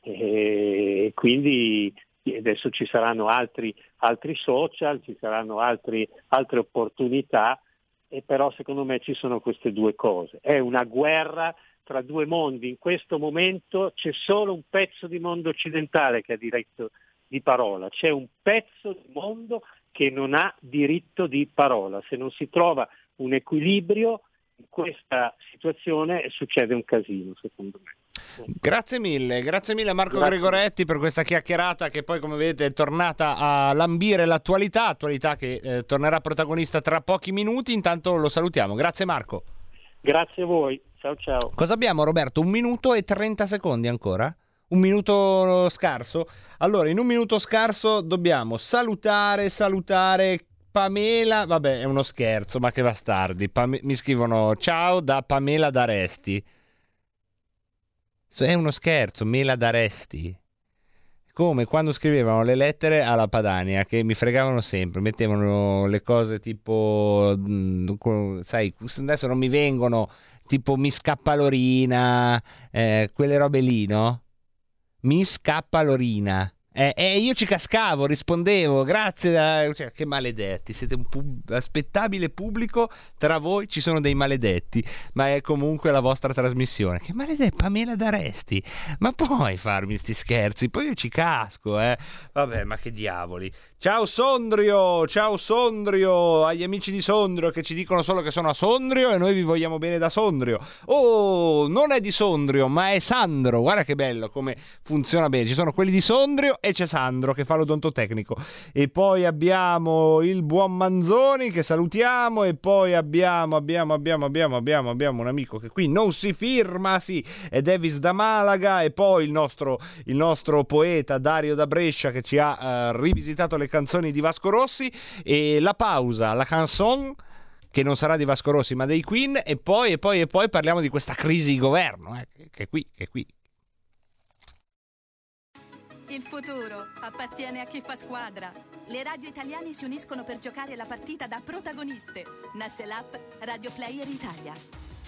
Q: E quindi adesso ci saranno altri, altri social, ci saranno altri- altre opportunità, e però secondo me ci sono queste due cose. È una guerra tra due mondi. In questo momento c'è solo un pezzo di mondo occidentale che ha diritto di parola, c'è un pezzo di mondo che non ha diritto di parola. Se non si trova un equilibrio in questa situazione succede un casino, secondo me.
C: Grazie mille, grazie mille Marco
Q: Grazie.
C: Gregoretti per questa chiacchierata che poi come vedete è tornata a lambire l'attualità, attualità che eh, tornerà protagonista tra pochi minuti, intanto lo salutiamo. Grazie Marco.
Q: Grazie a voi, ciao ciao.
C: Cosa abbiamo Roberto? Un minuto e 30 secondi ancora? Un minuto scarso? Allora, in un minuto scarso dobbiamo salutare, salutare Pamela, vabbè è uno scherzo, ma che bastardi. Pame- mi scrivono ciao da Pamela D'Aresti. È uno scherzo, Mela D'Aresti. Come quando scrivevano le lettere alla Padania, che mi fregavano sempre, mettevano le cose tipo, mm, sai, adesso non mi vengono, tipo mi scappa l'orina, eh, quelle robe lì, no? Mi scappa l'orina. E eh, io ci cascavo, rispondevo, grazie, da- cioè, che maledetti, siete un pub- aspettabile pubblico, tra voi ci sono dei maledetti, ma è comunque la vostra trasmissione. Che maledetta, Pamela d'Aresti, ma puoi farmi sti scherzi? Poi io ci casco, eh. Vabbè, ma che diavoli. Ciao Sondrio, ciao Sondrio, agli amici di Sondrio che ci dicono solo che sono a Sondrio e noi vi vogliamo bene da Sondrio. Oh, non è di Sondrio, ma è Sandro, guarda che bello come funziona bene. Ci sono quelli di Sondrio e c'è Sandro che fa l'odontotecnico. E poi abbiamo il buon Manzoni che salutiamo e poi abbiamo, abbiamo, abbiamo, abbiamo, abbiamo, abbiamo un amico che qui non si firma, sì, è Davis da Malaga e poi il nostro, il nostro poeta Dario da Brescia che ci ha eh, rivisitato le canzoni di Vasco Rossi e la pausa, la canzone che non sarà di Vasco Rossi ma dei Queen e poi e poi e poi parliamo di questa crisi di governo eh, che- è qui, che è qui.
R: Il futuro appartiene a chi fa squadra. Le radio italiane si uniscono per giocare la partita da protagoniste. Nasce l'app Radio Player Italia.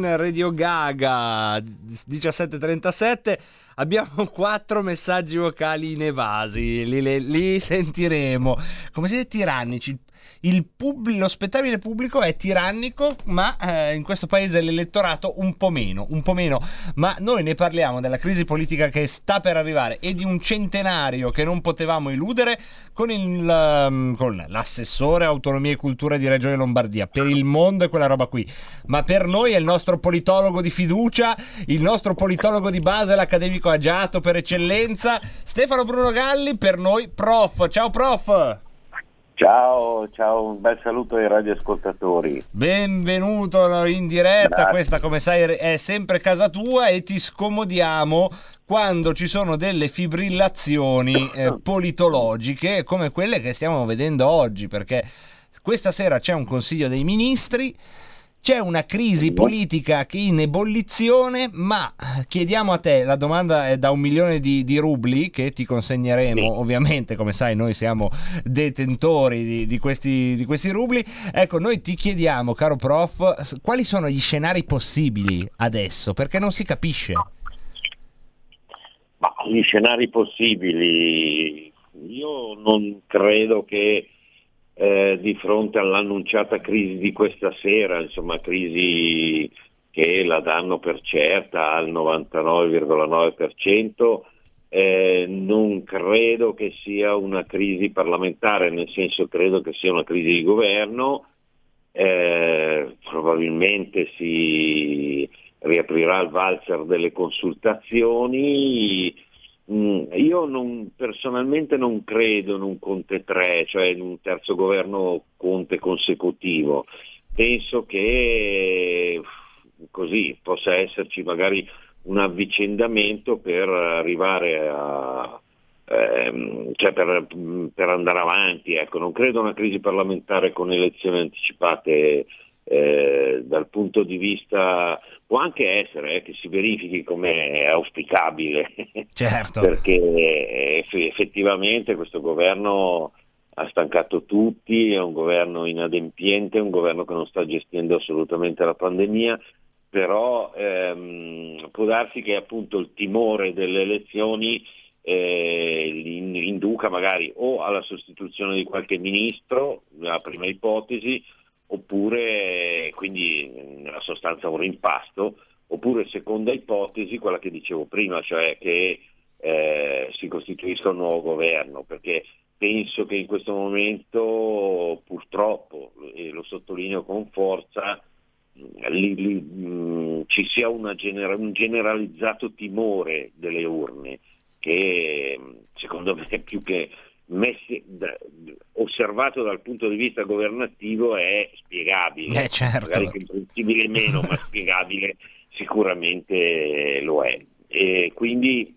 C: I Queen, Radio Gaga 1737. Abbiamo quattro messaggi vocali inevasi, li, li, li sentiremo. Come siete tirannici, pub- lo spettabile pubblico è tirannico, ma eh, in questo paese l'elettorato un po' meno, un po' meno. Ma noi ne parliamo della crisi politica che sta per arrivare e di un centenario che non potevamo eludere con, il, um, con l'assessore autonomia e cultura di Regione Lombardia. Per il mondo è quella roba qui, ma per noi è il nostro politologo di fiducia, il nostro politologo di base, l'accademico agiato per eccellenza, Stefano Bruno Galli, per noi prof. Ciao prof!
S: Ciao, ciao, un bel saluto ai radioascoltatori.
C: Benvenuto in diretta,
S: Grazie.
C: questa come sai è sempre casa tua e ti scomodiamo quando ci sono delle fibrillazioni eh, politologiche come quelle che stiamo vedendo oggi, perché questa sera c'è un Consiglio dei Ministri. C'è una crisi politica che in ebollizione, ma chiediamo a te, la domanda è da un milione di, di rubli che ti consegneremo,
S: Sì.
C: ovviamente come sai noi siamo detentori di, di questi, di questi rubli, ecco noi ti chiediamo caro prof, quali sono gli scenari possibili adesso, perché non si capisce.
S: Ma gli scenari possibili, io non credo che eh, di fronte all'annunciata crisi di questa sera, insomma crisi che la danno per certa al 99,9%, eh, non credo che sia una crisi parlamentare, nel senso credo che sia una crisi di governo, eh, probabilmente si riaprirà il valzer delle consultazioni. Mm, Io non- personalmente non credo in un Conte 3, cioè in un terzo governo Conte consecutivo. Penso che così possa esserci magari un avvicendamento per arrivare a, ehm, cioè per, per andare avanti. Ecco, non credo a una crisi parlamentare con elezioni anticipate eh, dal punto di vista, può anche essere eh, che si verifichi come è auspicabile,
C: Certo.
S: perché eh, eff- effettivamente questo governo ha stancato tutti, è un governo inadempiente, è un governo che non sta gestendo assolutamente la pandemia, però ehm, può darsi che appunto il timore delle elezioni eh, induca magari o alla sostituzione di qualche ministro, la prima ipotesi, oppure quindi nella sostanza un rimpasto, oppure seconda ipotesi, quella che dicevo prima, cioè che eh, si costituisca un nuovo governo, perché penso che in questo momento purtroppo, e lo sottolineo con forza, lì- lì, mh, ci sia genera- un generalizzato timore delle urne che secondo me più che messi- da- osservato dal punto di vista governativo è spiegabile,
C: Eh, certo.
S: magari comprensibile meno, ma spiegabile sicuramente lo è. E quindi,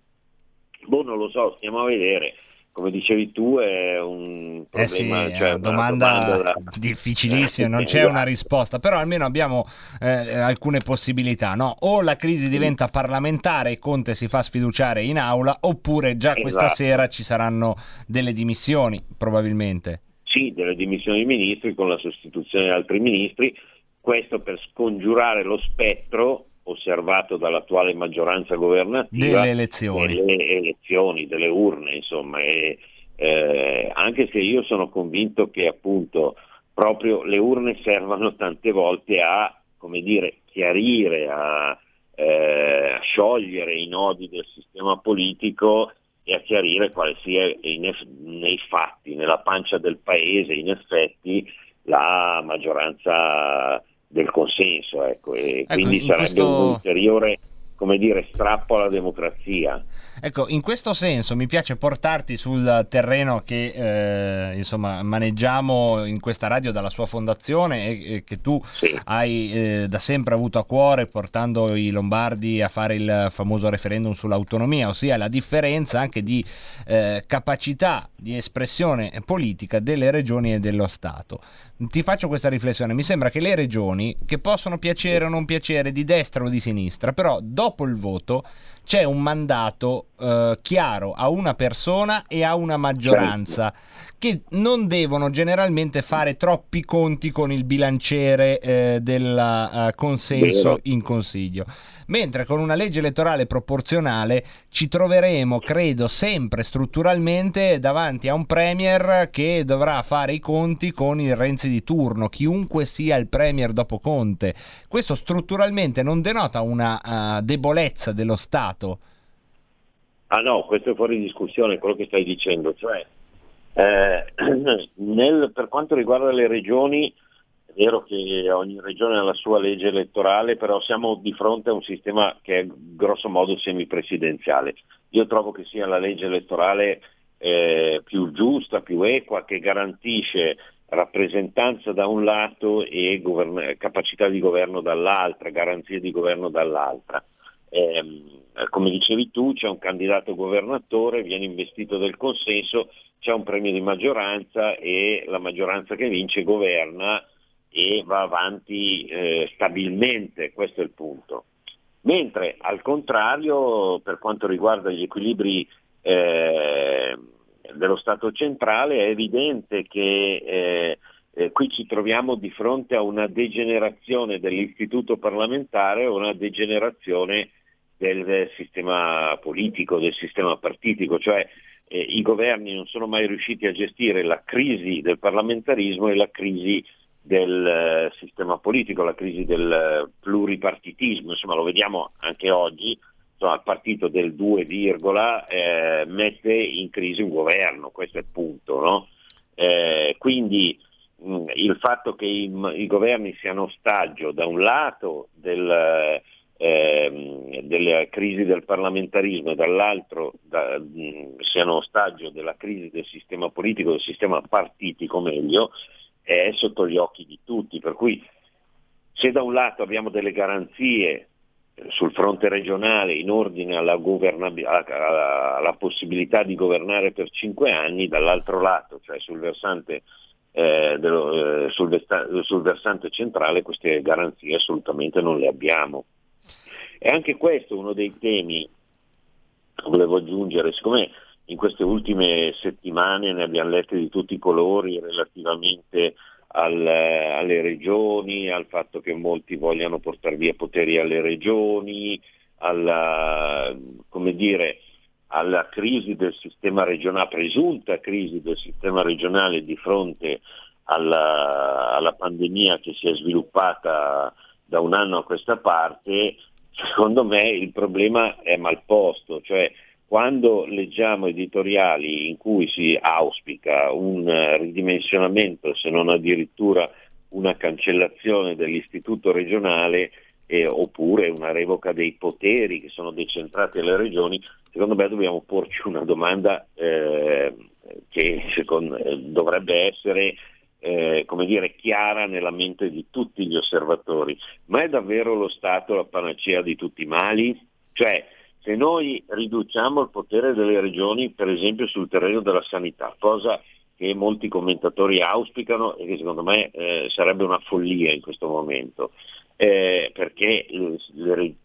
S: boh, non lo so, stiamo a vedere. Come dicevi tu è un
C: Eh sì,
S: problema,
C: è
S: cioè
C: una domanda,
S: da-
C: difficilissima, non c'è una risposta, però almeno abbiamo eh, alcune possibilità, no? O la crisi diventa parlamentare e Conte si fa sfiduciare in aula, oppure già questa
S: Esatto.
C: sera ci saranno delle dimissioni, probabilmente.
S: sì, delle dimissioni dei ministri con la sostituzione di altri ministri, questo per scongiurare lo spettro osservato dall'attuale maggioranza governativa
C: Delle elezioni.
S: delle elezioni, delle urne, insomma, e, eh, anche se io sono convinto che appunto proprio le urne servano tante volte a, come dire, chiarire, a, eh, a sciogliere i nodi del sistema politico e a chiarire quale sia eff- nei fatti, nella pancia del paese, in effetti, la maggioranza del consenso. Ecco, e quindi
C: in
S: sarebbe
C: questo-
S: un ulteriore come dire, strappo alla democrazia.
C: Ecco, in questo senso mi piace portarti sul terreno che eh, insomma maneggiamo in questa radio dalla sua fondazione e, e che tu hai eh, da sempre avuto a cuore portando i lombardi a fare il famoso referendum sull'autonomia, ossia la differenza anche di eh, capacità di espressione politica delle regioni e dello Stato. Ti faccio questa riflessione, mi sembra che le regioni che possono piacere o non piacere di destra o di sinistra, però dopo il voto c'è un mandato eh, chiaro a una persona e a una maggioranza che non devono generalmente fare troppi conti con il bilanciere eh, del eh, consenso in consiglio. Mentre con una legge elettorale proporzionale ci troveremo, credo, sempre strutturalmente davanti a un premier che dovrà fare i conti con il Renzi di turno, chiunque sia il premier dopo Conte. Questo strutturalmente non denota una eh, debolezza dello Stato.
S: Ah no, questo è fuori discussione, quello che stai dicendo. Cioè, eh, nel- per quanto riguarda le regioni, è vero che ogni regione ha la sua legge elettorale, però siamo di fronte a un sistema che è grosso modo semipresidenziale. Io trovo che sia la legge elettorale eh, più giusta, più equa, che garantisce rappresentanza da un lato e govern- capacità di governo dall'altra, garanzie di governo dall'altra. Ehm, come dicevi tu, c'è un candidato governatore, viene investito del consenso, c'è un premio di maggioranza e la maggioranza che vince governa e va avanti eh, stabilmente, questo è il punto. Mentre al contrario, per quanto riguarda gli equilibri eh, dello Stato centrale, è evidente che eh, eh, qui ci troviamo di fronte a una degenerazione dell'istituto parlamentare, una degenerazione del sistema politico, del sistema partitico, cioè eh, i governi non sono mai riusciti a gestire la crisi del parlamentarismo e la crisi del eh, sistema politico, la crisi del eh, pluripartitismo, insomma lo vediamo anche oggi, insomma, il partito del 2, virgola, eh, mette in crisi un governo, questo è il punto. No? Eh, quindi mh, il fatto che i, i governi siano ostaggio da un lato del, ehm, della crisi del parlamentarismo e dall'altro da, mh, siano ostaggio della crisi del sistema politico, del sistema partitico meglio, è sotto gli occhi di tutti. Per cui se da un lato abbiamo delle garanzie sul fronte regionale in ordine alla, governab- alla possibilità di governare per cinque anni, dall'altro lato, cioè sul versante, eh, dello, eh, sul, vesta- sul versante centrale, queste garanzie assolutamente non le abbiamo. E anche questo è uno dei temi, volevo aggiungere, siccome in queste ultime settimane ne abbiamo lette di tutti i colori relativamente al, alle regioni, al fatto che molti vogliano portare via poteri alle regioni, alla, dire, alla crisi del sistema regionale, presunta crisi del sistema regionale di fronte alla, alla pandemia che si è sviluppata da un anno a questa parte, secondo me il problema è mal posto, cioè quando leggiamo editoriali in cui si auspica un ridimensionamento, se non addirittura una cancellazione dell'istituto regionale eh, oppure una revoca dei poteri che sono decentrati alle regioni, secondo me dobbiamo porci una domanda eh, che secondo, eh, dovrebbe essere eh, come dire, chiara nella mente di tutti gli osservatori. Ma è davvero lo Stato la panacea di tutti i mali? Cioè, se noi riduciamo il potere delle regioni, per esempio sul terreno della sanità, cosa che molti commentatori auspicano e che secondo me eh, sarebbe una follia in questo momento, eh, perché le,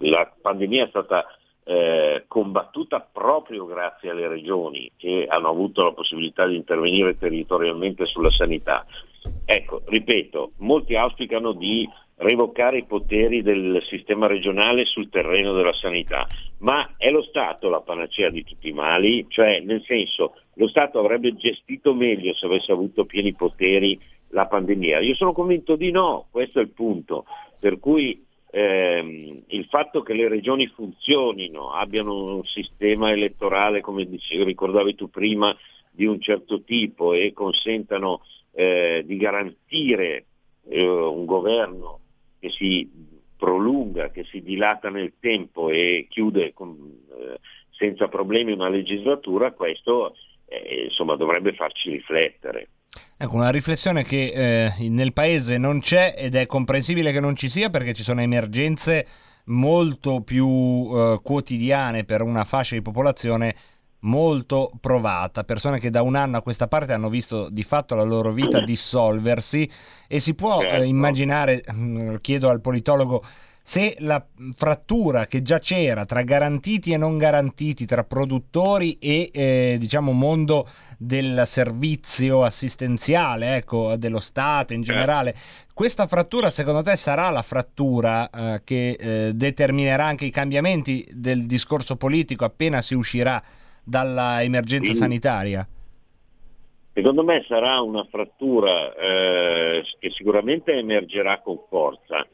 S: la pandemia è stata eh, combattuta proprio grazie alle regioni che hanno avuto la possibilità di intervenire territorialmente sulla sanità. Ecco, ripeto, molti auspicano di revocare i poteri del sistema regionale sul terreno della sanità, ma è lo Stato la panacea di tutti i mali? Cioè, nel senso, lo Stato avrebbe gestito meglio se avesse avuto pieni poteri la pandemia? Io sono convinto di no, questo è il punto. Per cui ehm, il fatto che le regioni funzionino, abbiano un sistema elettorale, come dicevi, ricordavi tu prima, di un certo tipo e consentano eh, di garantire eh, un governo che si prolunga, che si dilata nel tempo e chiude con, eh, senza problemi una legislatura, questo eh, insomma, dovrebbe farci riflettere.
C: Ecco, una riflessione che eh, nel paese non c'è ed è comprensibile che non ci sia perché ci sono emergenze molto più eh, quotidiane per una fascia di popolazione molto provata, persone che da un anno a questa parte hanno visto di fatto la loro vita dissolversi e si può
S: Certo.
C: eh, immaginare, mh, chiedo al politologo se la frattura che già c'era tra garantiti e non garantiti, tra produttori e eh, diciamo mondo del servizio assistenziale, ecco, dello Stato in generale, questa frattura secondo te sarà la frattura eh, che eh, determinerà anche i cambiamenti del discorso politico appena si uscirà dalla emergenza
S: Sì.
C: sanitaria?
S: Secondo me sarà una frattura eh, che sicuramente emergerà con forza,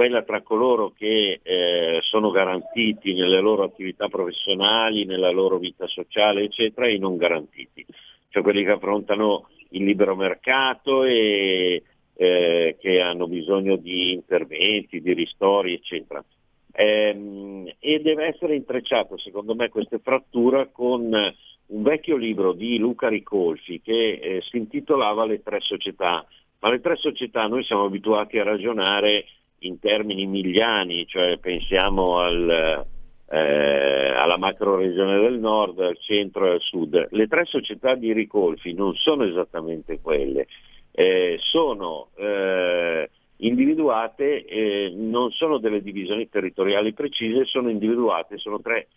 S: quella tra coloro che eh, sono garantiti nelle loro attività professionali, nella loro vita sociale, eccetera, e i non garantiti, cioè quelli che affrontano il libero mercato e eh, che hanno bisogno di interventi, di ristori, eccetera. Ehm, e deve essere intrecciato, secondo me, questa frattura con un vecchio libro di Luca Ricolfi che eh, si intitolava Le tre società, ma le tre società noi siamo abituati a ragionare in termini miliani, cioè pensiamo al, eh, alla macro regione del nord, al centro e al sud. Le tre società di Ricolfi non sono esattamente quelle, eh, sono eh, individuate, eh, non sono delle divisioni territoriali precise, sono individuate, sono tre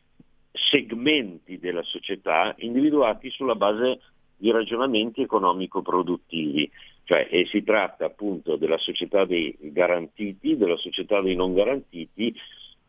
S: segmenti della società individuati sulla base di ragionamenti economico-produttivi, cioè e si tratta appunto della società dei garantiti, della società dei non garantiti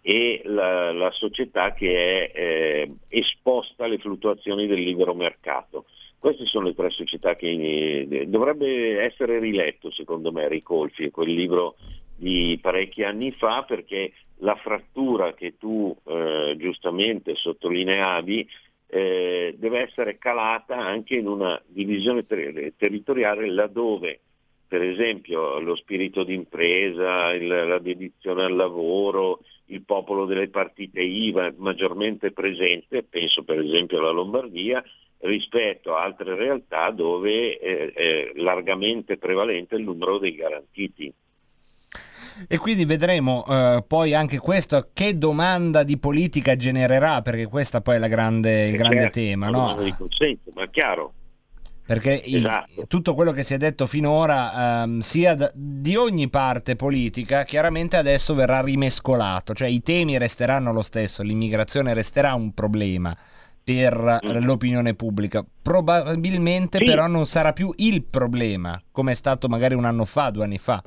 S: e la, la società che è eh, esposta alle fluttuazioni del libero mercato. Queste sono le tre società che eh, dovrebbe essere riletto secondo me Ricolfi, quel libro di parecchi anni fa perché la frattura che tu eh, giustamente sottolineavi eh, deve essere calata anche in una divisione ter- territoriale laddove per esempio lo spirito d'impresa, il, la dedizione al lavoro, il popolo delle partite IVA maggiormente presente, penso per esempio alla Lombardia, rispetto a altre realtà dove è, è largamente prevalente il numero dei garantiti.
C: E quindi vedremo eh, poi anche questo che domanda di politica genererà, perché questa poi è la grande, il grande
S: Certo,
C: tema, no?
S: di consenso, ma è chiaro.
C: Perché il-
S: Esatto.
C: tutto quello che si è detto finora, ehm, sia da- di ogni parte politica, chiaramente adesso verrà rimescolato, cioè i temi resteranno lo stesso, l'immigrazione resterà un problema per l'opinione pubblica. Probabilmente
S: Sì.
C: però non sarà più il problema, come è stato magari un anno fa, due anni fa.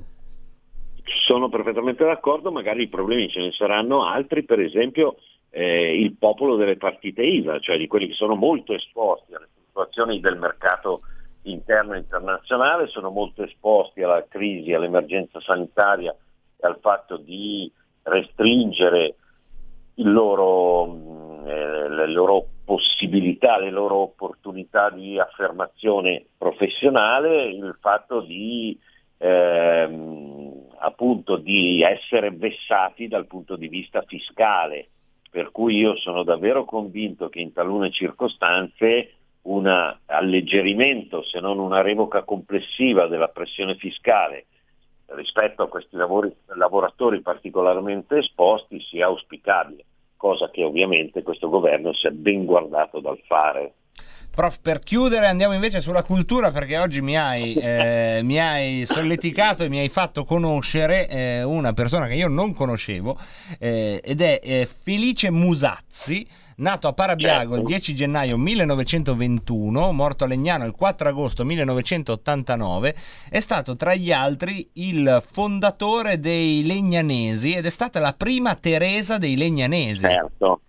S: Sono perfettamente d'accordo, magari i problemi ce ne saranno altri, per esempio eh, il popolo delle partite IVA, cioè di quelli che sono molto esposti alle situazioni del mercato interno e internazionale, sono molto esposti alla crisi, all'emergenza sanitaria e al fatto di restringere loro, mh, eh, le loro possibilità, le loro opportunità di affermazione professionale, il fatto di ehm, appunto di essere vessati dal punto di vista fiscale. Per cui io sono davvero convinto che in talune circostanze un alleggerimento, se non una revoca complessiva della pressione fiscale rispetto a questi lavori- lavoratori particolarmente esposti sia auspicabile, cosa che ovviamente questo governo si è ben guardato dal fare.
C: Prof, per chiudere andiamo invece sulla cultura perché oggi mi hai, eh, mi hai solleticato e mi hai fatto conoscere eh, una persona che io non conoscevo eh, ed è eh, Felice Musazzi, nato a Parabiago il 10 gennaio 1921, morto a Legnano il 4 agosto 1989, è stato tra gli altri il fondatore dei Legnanesi ed è stata la prima Teresa dei Legnanesi.
S: Certo.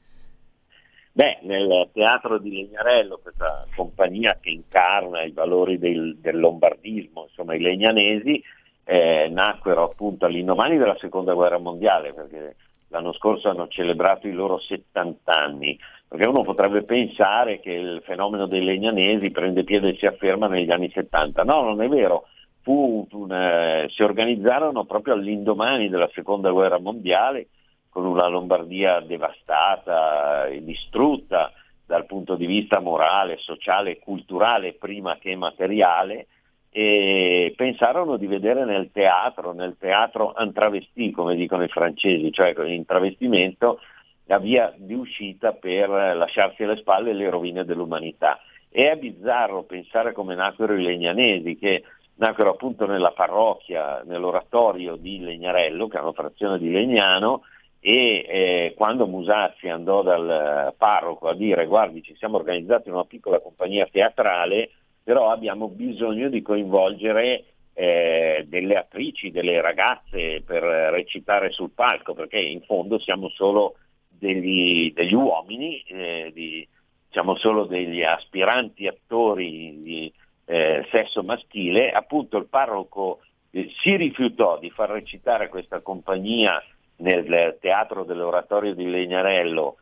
S: Beh, nel teatro di Legnarello, questa compagnia che incarna i valori del, del lombardismo, insomma i legnanesi, eh, nacquero appunto all'indomani della seconda guerra mondiale, perché l'anno scorso hanno celebrato i loro 70 anni, perché uno potrebbe pensare che il fenomeno dei legnanesi prende piede e si afferma negli anni 70. No, non è vero. Fu un, eh, si organizzarono proprio all'indomani della seconda guerra mondiale con una Lombardia devastata e distrutta dal punto di vista morale, sociale e culturale prima che materiale e pensarono di vedere nel teatro, nel teatro en travesti come dicono i francesi, cioè in travestimento, la via di uscita per lasciarsi alle spalle le rovine dell'umanità. E è bizzarro pensare come nacquero i legnanesi che nacquero appunto nella parrocchia, nell'oratorio di Legnarello, che è una frazione di Legnano, e eh, quando Musazzi andò dal parroco a dire guardi ci siamo organizzati una piccola compagnia teatrale, però abbiamo bisogno di coinvolgere eh, delle attrici, delle ragazze per recitare sul palco, perché in fondo siamo solo degli, degli uomini, eh, di, siamo solo degli aspiranti attori di eh, sesso maschile, appunto il parroco eh, si rifiutò di far recitare questa compagnia nel teatro dell'oratorio di Legnarello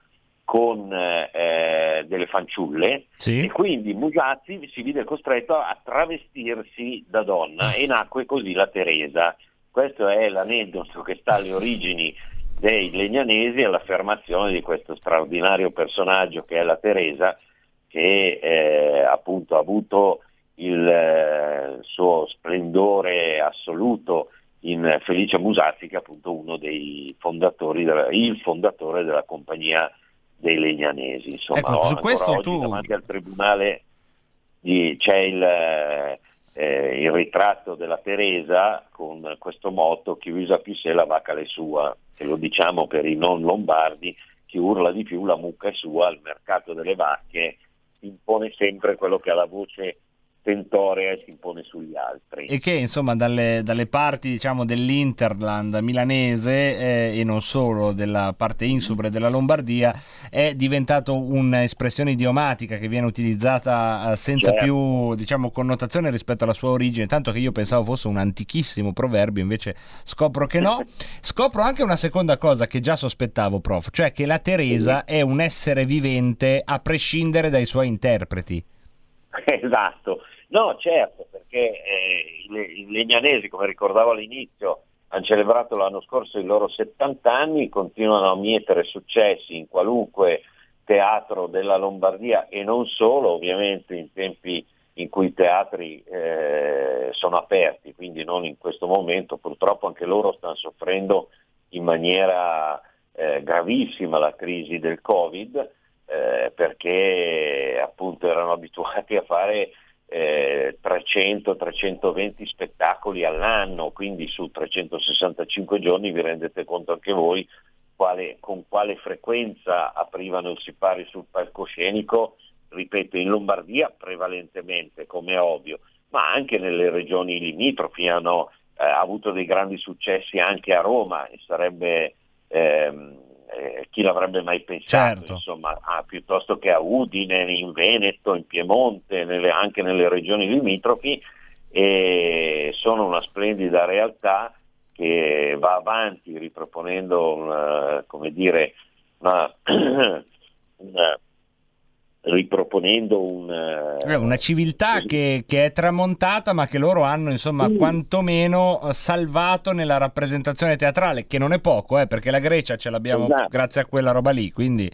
S: con eh, delle fanciulle
C: sì.
S: e quindi Musazzi si vide costretto a travestirsi da donna e nacque così la Teresa. Questo è l'aneddoto che sta alle origini dei legnanesi e l'affermazione di questo straordinario personaggio che è la Teresa che eh, appunto ha avuto il eh, suo splendore assoluto in Felice Musazzi che è appunto uno dei fondatori, della, il fondatore della compagnia dei legnanesi. Insomma,
C: ecco, su questo
S: oggi
C: tu...
S: davanti al tribunale di, c'è il, eh, il, ritratto della Teresa con questo motto chi usa più sé la vacca è sua, che lo diciamo per i non lombardi, chi urla di più la mucca è sua, al mercato delle vacche impone sempre quello che ha la voce stentorea e si impone sugli altri.
C: E che insomma dalle, dalle parti diciamo, dell'Interland milanese eh, e non solo della parte insubre della Lombardia è diventato un'espressione idiomatica che viene utilizzata eh, senza
S: Certo.
C: più diciamo, connotazione rispetto alla sua origine, tanto che io pensavo fosse un antichissimo proverbio, invece scopro che no. Scopro anche una seconda cosa che già sospettavo, prof, cioè che la Teresa è un essere vivente a prescindere dai suoi interpreti.
S: Esatto, no certo, perché eh, i, legnanesi, come ricordavo all'inizio, hanno celebrato l'anno scorso i loro 70 anni, continuano a mietere successi in qualunque teatro della Lombardia e non solo, ovviamente in tempi in cui i teatri eh, sono aperti, quindi non in questo momento, purtroppo anche loro stanno soffrendo in maniera eh, gravissima la crisi del Covid, eh, perché appunto erano abituati a fare eh, 300-320 spettacoli all'anno, quindi su 365 giorni vi rendete conto anche voi quale, con quale frequenza aprivano il sipari sul palcoscenico, ripeto, in Lombardia prevalentemente, come è ovvio, ma anche nelle regioni limitrofi. Hanno eh, avuto dei grandi successi anche a Roma e sarebbe ehm, eh, chi l'avrebbe mai pensato,
C: Certo.
S: insomma, ah, piuttosto che a Udine, in Veneto, in Piemonte, nelle- anche nelle regioni limitrofi, e sono una splendida realtà che va avanti riproponendo una, come dire, una, una- riproponendo un,
C: È una civiltà che, che è tramontata ma che loro hanno insomma quantomeno eh, salvato nella rappresentazione teatrale, che non è poco, eh, perché la Grecia ce l'abbiamo
S: Esatto.
C: grazie a quella roba lì, quindi...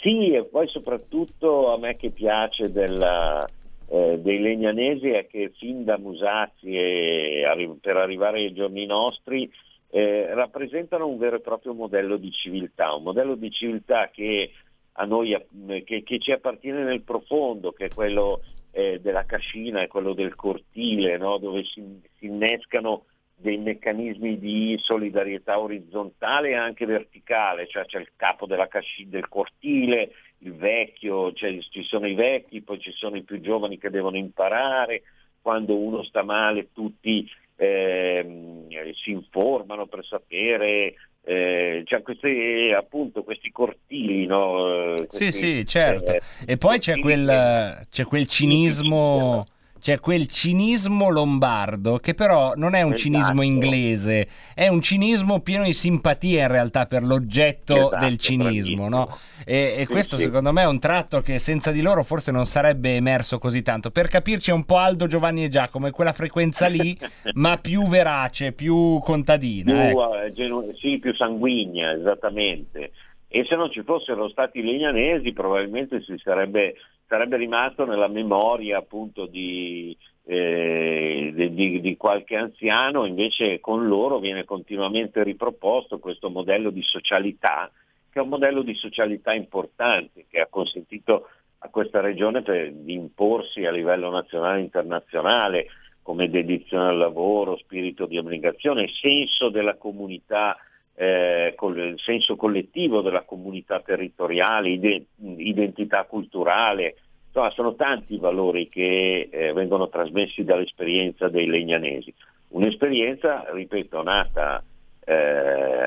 S: Sì, e poi soprattutto a me che piace della, eh, dei legnanesi è che fin da Musazzi e arri- per arrivare ai giorni nostri eh, rappresentano un vero e proprio modello di civiltà, un modello di civiltà che a noi eh, che, che ci appartiene nel profondo, che è quello eh, della cascina, è quello del cortile, no? dove si, si innescano dei meccanismi di solidarietà orizzontale e anche verticale, cioè c'è il capo casci- del cortile, il vecchio, cioè ci sono i vecchi, poi ci sono i più giovani che devono imparare, quando uno sta male tutti ehm, si informano per sapere, eh, cioè questi, appunto questi cortili, no? Eh,
C: Sì,
S: questi,
C: sì, certo.
S: eh,
C: E poi c'è quel, c'è quel cinismo... C'è quel cinismo lombardo che però non è un
S: Esatto.
C: cinismo inglese, è un cinismo pieno di simpatia in realtà per l'oggetto
S: Esatto,
C: del cinismo, no? E, e
S: Sì,
C: questo
S: sì.
C: secondo me è un tratto che senza di loro forse non sarebbe emerso così tanto. Per capirci è un po' Aldo, Giovanni e Giacomo, è quella frequenza lì, ma più verace, più contadina.
S: più,
C: ecco.
S: eh, genu- sì, più sanguigna, esattamente. E se non ci fossero stati legnanesi probabilmente si sarebbe, sarebbe rimasto nella memoria appunto di, eh, di- di- qualche anziano, invece con loro viene continuamente riproposto questo modello di socialità, che è un modello di socialità importante, che ha consentito a questa regione per- di imporsi a livello nazionale e internazionale come dedizione al lavoro, spirito di abnegazione, senso della comunità, eh, col, senso collettivo della comunità territoriale, ide- identità culturale, insomma sono tanti i valori che eh, vengono trasmessi dall'esperienza dei legnanesi. Un'esperienza, ripeto, nata eh,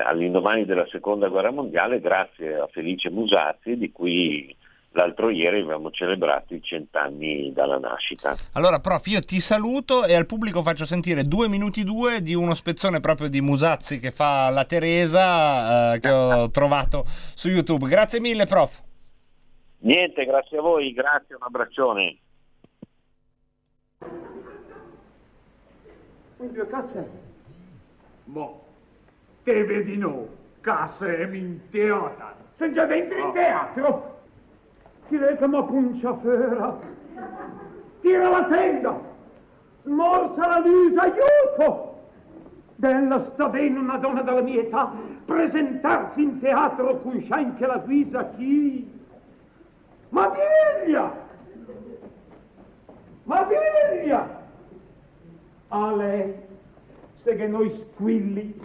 S: all'indomani della seconda guerra mondiale grazie a Felice Musazzi di cui l'altro ieri abbiamo celebrato i cent'anni dalla nascita.
C: Allora, prof, io ti saluto e al pubblico faccio sentire due minuti due di uno spezzone proprio di Musazzi che fa la Teresa eh, che ho trovato su YouTube. Grazie mille, prof.
S: Niente, grazie a voi, grazie, un abbraccione.
T: In due casse? Mo, te vedi no, casse in teatro. Sei già dentro in teatro? Ti reca ma puncia fera. Tira la tenda. Smorza la luce, aiuto! Bella sta bene una donna della mia età presentarsi in teatro con anche la guisa chi? Ma via! Ma via! A lei, se che noi squilli.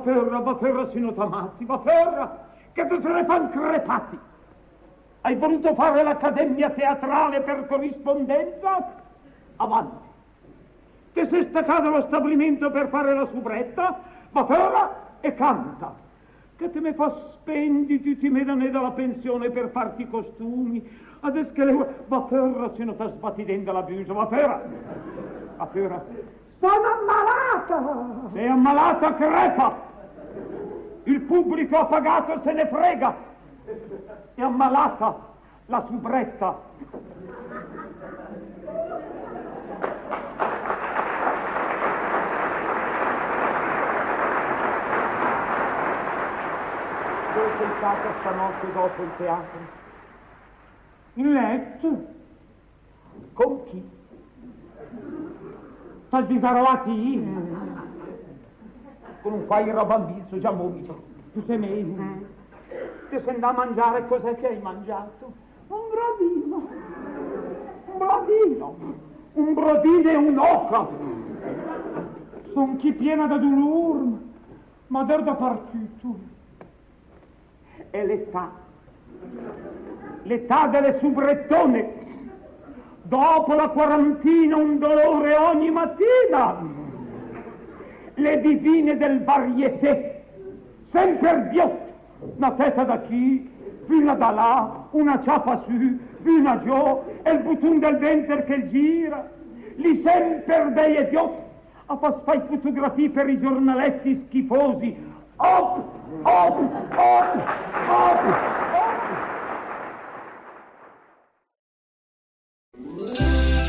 T: Va ferra, va ferra, sino t'ammazzi, va ferra, che te se ne fan crepati. Hai voluto fare l'accademia teatrale per corrispondenza? Avanti. Che sei staccato allo stabilimento per fare la subretta? Va ferra e canta. Che te me fa spenditi, ti me danno dalla pensione per farti i costumi. Adesso che le... Va ferra, se non ti sbatti dentro la busa, va ferra. Va ferra. Sono ammalata! Sei ammalata, crepa! Il pubblico ha pagato, se ne frega! È ammalata la subretta! Dove sei stata stanotte dopo il teatro? In letto? Con chi? Tal disarolati con un paio bambino già vomito. Tu sei meglio. Ti sei andato a mangiare, cos'è che hai mangiato? Un brodino. Un brodino. Un brodino e un'oca. Son chi piena da dolore, ma da partito. È l'età. L'età delle subrettone. Dopo la quarantina un dolore ogni mattina. Le divine del varieté, sempre ghiotte, una testa da qui, fino da là, una ciapa su, fino a giù, e il button del ventre che gira. Li sempre dei idioti, a far fai fotografie per i giornaletti schifosi. Op, op, op, op,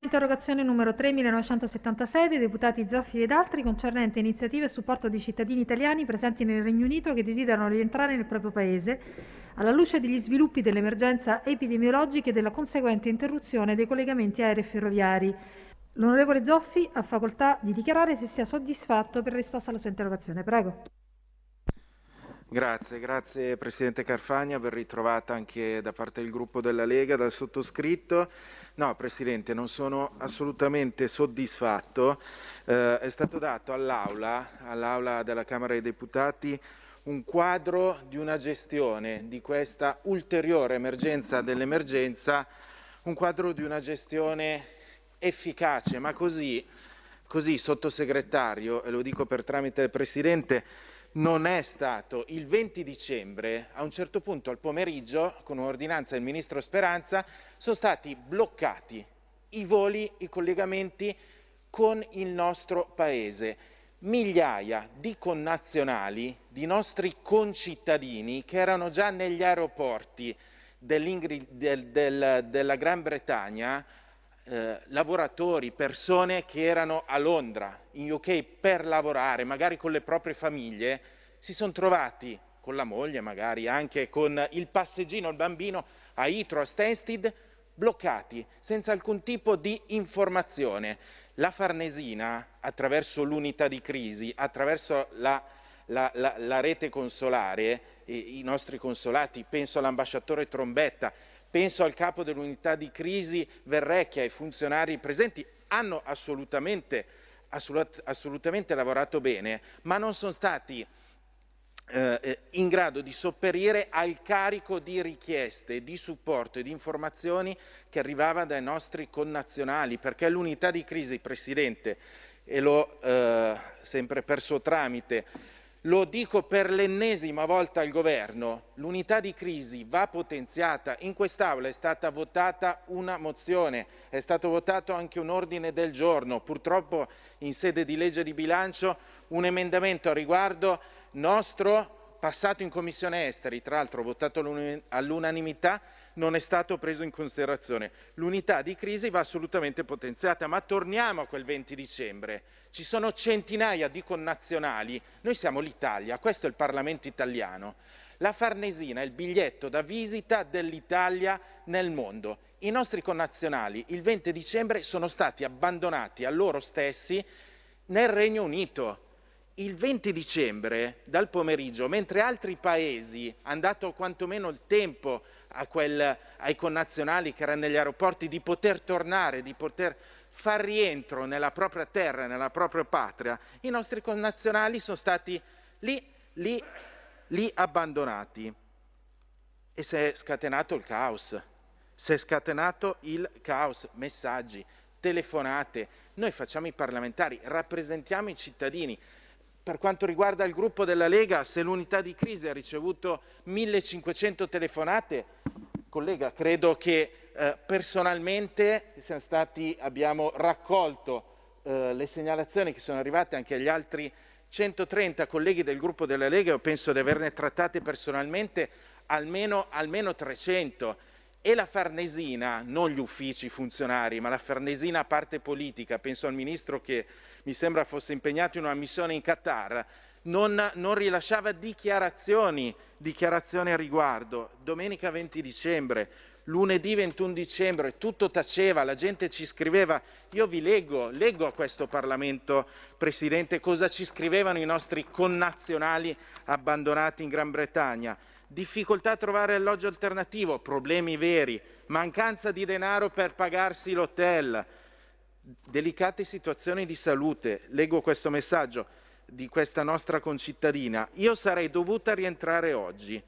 U: Interrogazione numero 3 1976 dei deputati Zoffi ed altri concernente iniziative a supporto di cittadini italiani presenti nel Regno Unito che desiderano rientrare nel proprio paese alla luce degli sviluppi dell'emergenza epidemiologica e della conseguente interruzione dei collegamenti aerei e ferroviari. L'onorevole Zoffi ha facoltà di dichiarare se sia soddisfatto per risposta alla sua interrogazione. Prego.
V: Grazie, grazie Presidente Carfagna, ben ritrovata anche da parte del gruppo della Lega, dal sottoscritto. No, Presidente, non sono assolutamente soddisfatto. Eh, è stato dato all'Aula, all'Aula della Camera dei Deputati, un quadro di una gestione di questa ulteriore emergenza dell'emergenza, un quadro di una gestione efficace, ma così, così sottosegretario, e lo dico per tramite del Presidente, non è stato il 20 dicembre, a un certo punto al pomeriggio, con un'ordinanza del Ministro Speranza, sono stati bloccati i voli, i collegamenti con il nostro Paese. Migliaia di connazionali, di nostri concittadini che erano già negli aeroporti del, del, della Gran Bretagna, eh, lavoratori, persone che erano a Londra, in UK, per lavorare, magari con le proprie famiglie, si sono trovati con la moglie, magari anche con il passeggino, il bambino, a Itro, a Stansted, bloccati, senza alcun tipo di informazione. La Farnesina, attraverso l'unità di crisi, attraverso la, la, la, la rete consolare, i nostri consolati, penso all'ambasciatore Trombetta, penso al capo dell'unità di crisi Verrecchia, ai funzionari presenti, hanno assolutamente, assolut- assolutamente lavorato bene, ma non sono stati eh, eh, in grado di sopperire al carico di richieste, di supporto e di informazioni che arrivava dai nostri connazionali, perché l'unità di crisi, Presidente, e lo eh, sempre per suo tramite, lo dico per l'ennesima volta al governo, l'unità di crisi va potenziata. In quest'Aula è stata votata una mozione, è stato votato anche un ordine del giorno, purtroppo in sede di legge di bilancio un emendamento a riguardo nostro passato in Commissione Esteri, tra l'altro votato all'unanimità, non è stato preso in considerazione. L'unità di crisi va assolutamente potenziata, ma torniamo a quel 20 dicembre. Ci sono centinaia di connazionali, noi siamo l'Italia, questo è il Parlamento italiano. La Farnesina è il biglietto da visita dell'Italia nel mondo. I nostri connazionali il 20 dicembre sono stati abbandonati a loro stessi nel Regno Unito il 20 dicembre dal pomeriggio, mentre altri paesi hanno dato quantomeno il tempo quel, ai connazionali che erano negli aeroporti di poter tornare, di poter far rientro nella propria terra, nella propria patria, i nostri connazionali sono stati lì, lì, lì abbandonati. E si è scatenato il caos, si è scatenato il caos, messaggi, telefonate. Noi facciamo i parlamentari, rappresentiamo i cittadini, per quanto riguarda il gruppo della Lega, se l'unità di crisi ha ricevuto 1500 telefonate, collega, credo che eh, personalmente stati, abbiamo raccolto eh, le segnalazioni che sono arrivate anche agli altri 130 colleghi del gruppo della Lega, io penso di averne trattate personalmente almeno, almeno 300 e la Farnesina, non gli uffici funzionari, ma la Farnesina parte politica, penso al ministro che mi sembra fosse impegnato in una missione in Qatar, non, non rilasciava dichiarazioni, dichiarazioni a riguardo. Domenica 20 dicembre, lunedì 21 dicembre, tutto taceva, la gente ci scriveva. Io vi leggo, leggo a questo Parlamento, Presidente, cosa ci scrivevano i nostri connazionali abbandonati in Gran Bretagna. Difficoltà a trovare alloggio alternativo, problemi veri, mancanza di denaro per pagarsi l'hotel, delicate situazioni di salute. Leggo questo messaggio di questa nostra concittadina. Io sarei dovuta rientrare oggi,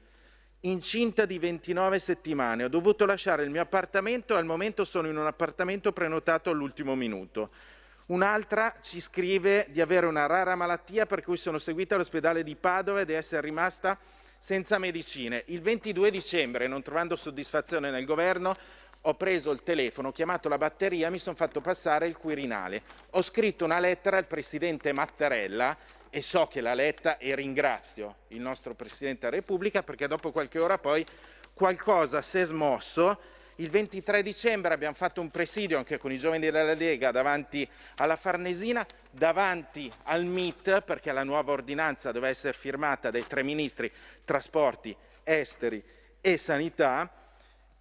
V: incinta di 29 settimane. Ho dovuto lasciare il mio appartamento e al momento sono in un appartamento prenotato all'ultimo minuto. Un'altra ci scrive di avere una rara malattia per cui sono seguita all'ospedale di Padova e di essere rimasta senza medicine. Il 22 dicembre, non trovando soddisfazione nel governo, ho preso il telefono, ho chiamato la batteria, mi sono fatto passare il Quirinale. Ho scritto una lettera al presidente Mattarella e so che l'ha letta e ringrazio il nostro Presidente della Repubblica perché dopo qualche ora poi qualcosa si è smosso. Il 23 dicembre abbiamo fatto un presidio anche con i giovani della Lega davanti alla Farnesina, davanti al MIT perché la nuova ordinanza doveva essere firmata dai tre ministri trasporti, esteri e sanità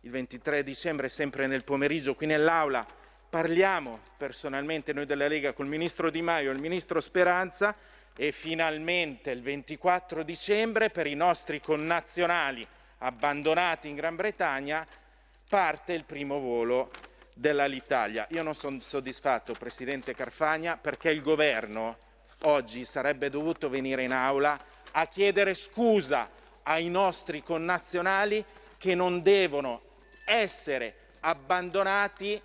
V: il 23 dicembre, sempre nel pomeriggio, qui nell'Aula, parliamo personalmente noi della Lega col Ministro Di Maio e il Ministro Speranza e finalmente il 24 dicembre per i nostri connazionali abbandonati in Gran Bretagna parte il primo volo dell'Alitalia. Io non sono soddisfatto, Presidente Carfagna, perché il Governo oggi sarebbe dovuto venire in aula a chiedere scusa ai nostri connazionali che non devono essere abbandonati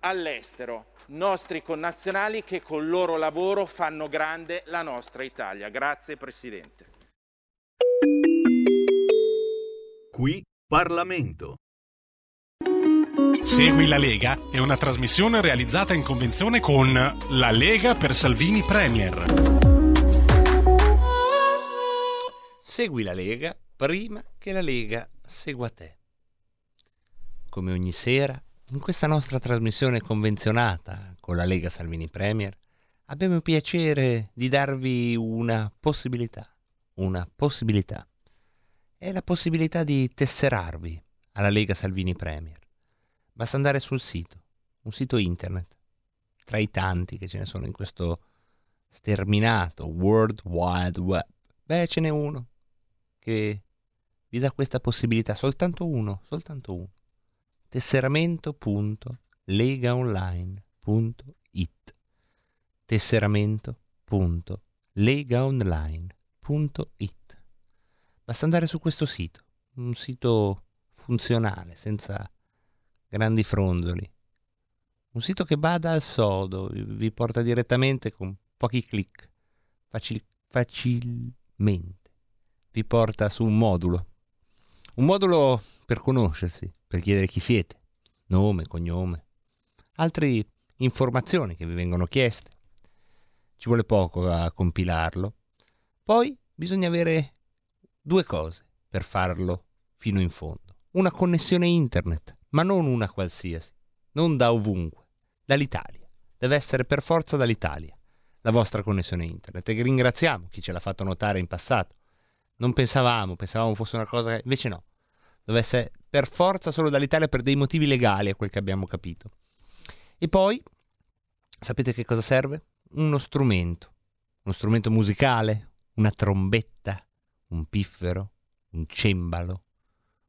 V: all'estero, nostri connazionali che col loro lavoro fanno grande la nostra Italia. Grazie Presidente.
W: Qui Parlamento.
X: Segui la Lega è una trasmissione realizzata in convenzione con La Lega per Salvini Premier.
C: Segui la Lega prima che la Lega segua te. Come ogni sera, in questa nostra trasmissione convenzionata con la Lega Salvini Premier, abbiamo il piacere di darvi una possibilità. Una possibilità. È la possibilità di tesserarvi alla Lega Salvini Premier. Basta andare sul sito, un sito internet, tra i tanti che ce ne sono in questo sterminato World Wide Web. Beh, ce n'è uno che vi dà questa possibilità, soltanto uno, soltanto uno. tesseramento.legaonline.it tesseramento.legaonline.it Basta andare su questo sito, un sito funzionale, senza grandi fronzoli. Un sito che bada al sodo, vi porta direttamente con pochi clic, facil- facilmente, vi porta su un modulo. Un modulo per conoscersi, per chiedere chi siete, nome, cognome, altre informazioni che vi vengono chieste. Ci vuole poco a compilarlo. Poi bisogna avere due cose per farlo fino in fondo. Una connessione internet, ma non una qualsiasi, non da ovunque, dall'Italia. Deve essere per forza dall'Italia la vostra connessione internet. E ringraziamo chi ce l'ha fatto notare in passato. Non pensavamo, pensavamo fosse una cosa invece no. Deve essere per forza solo dall'Italia per dei motivi legali, a quel che abbiamo capito. E poi, sapete che cosa serve? Uno strumento. Uno strumento musicale, una trombetta, un piffero, un cembalo,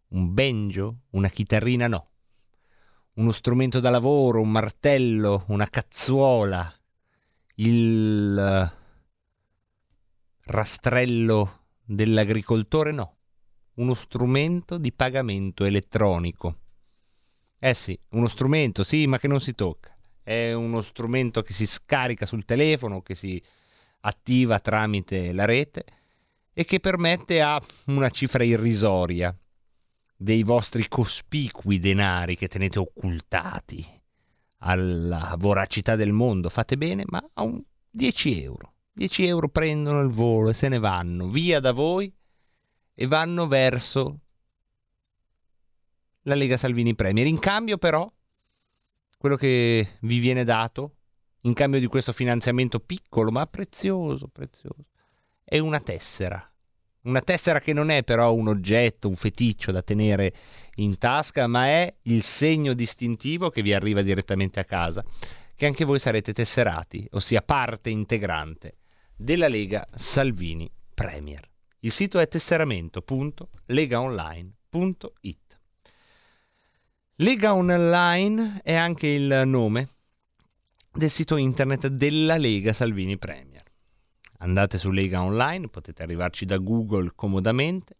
C: un banjo, una chitarrina no. Uno strumento da lavoro, un martello, una cazzuola, il eh, rastrello dell'agricoltore no. Uno strumento di pagamento elettronico. Eh sì, uno strumento, sì, ma che non si tocca. È uno strumento che si scarica sul telefono, che si attiva tramite la rete e che permette a una cifra irrisoria dei vostri cospicui denari che tenete occultati alla voracità del mondo. Fate bene, ma a un 10 euro. 10 euro prendono il volo e se ne vanno via da voi e vanno verso la Lega Salvini Premier. In cambio, però, quello che vi viene dato, in cambio di questo finanziamento piccolo ma prezioso, prezioso, è una tessera. Una tessera che non è però un oggetto, un feticcio da tenere in tasca, ma è il segno distintivo che vi arriva direttamente a casa, che anche voi sarete tesserati, ossia parte integrante della Lega Salvini Premier. Il sito è tesseramento.legaonline.it. Lega Online è anche il nome del sito internet della Lega Salvini Premier. Andate su Lega Online, potete arrivarci da Google comodamente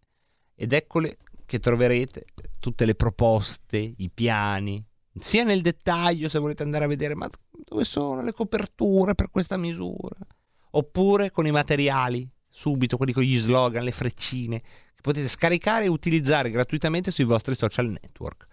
C: ed eccole che troverete tutte le proposte, i piani, sia nel dettaglio se volete andare a vedere ma dove sono le coperture per questa misura, oppure con i materiali subito, quelli con gli slogan, le freccine, che potete scaricare e utilizzare gratuitamente sui vostri social network.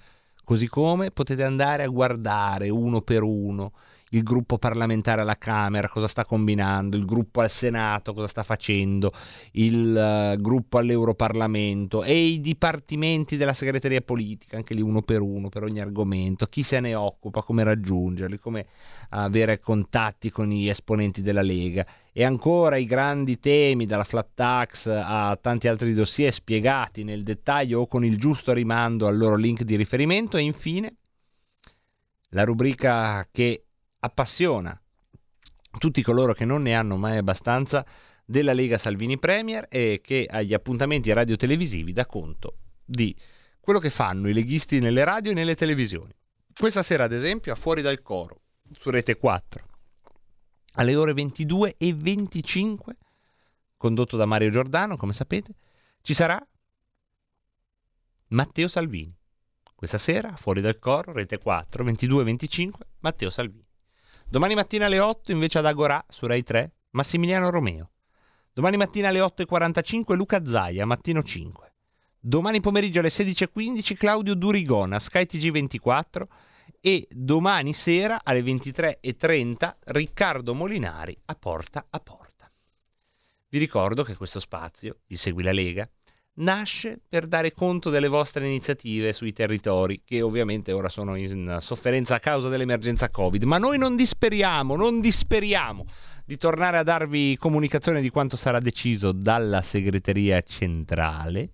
C: Così come potete andare a guardare uno per uno il gruppo parlamentare alla Camera cosa sta combinando, il gruppo al Senato cosa sta facendo, il uh, gruppo all'Europarlamento e i dipartimenti della segreteria politica, anche lì uno per uno, per ogni argomento, chi se ne occupa, come raggiungerli, come avere contatti con gli esponenti della Lega. E ancora i grandi temi dalla flat tax a tanti altri dossier spiegati nel dettaglio o con il giusto rimando al loro link di riferimento. E infine la rubrica che appassiona tutti coloro che non ne hanno mai abbastanza della Lega Salvini Premier e che agli appuntamenti radiotelevisivi dà conto di quello che fanno i leghisti nelle radio e nelle televisioni. Questa sera, ad esempio, a Fuori dal Coro, su Rete 4, alle ore 22 e 25, condotto da Mario Giordano, come sapete, ci sarà Matteo Salvini. Questa sera, fuori dal coro, rete 4, 22-25, Matteo Salvini. Domani mattina alle 8, invece ad Agorà, su Rai 3, Massimiliano Romeo. Domani mattina alle 8.45, Luca Zaia, mattino 5. Domani pomeriggio alle 16.15, Claudio Durigona, Sky TG24. E domani sera alle 23.30, Riccardo Molinari, a porta a porta. Vi ricordo che questo spazio, il Segui la Lega, nasce per dare conto delle vostre iniziative sui territori, che ovviamente ora sono in sofferenza a causa dell'emergenza Covid, ma noi non disperiamo, non disperiamo di tornare a darvi comunicazione di quanto sarà deciso dalla segreteria centrale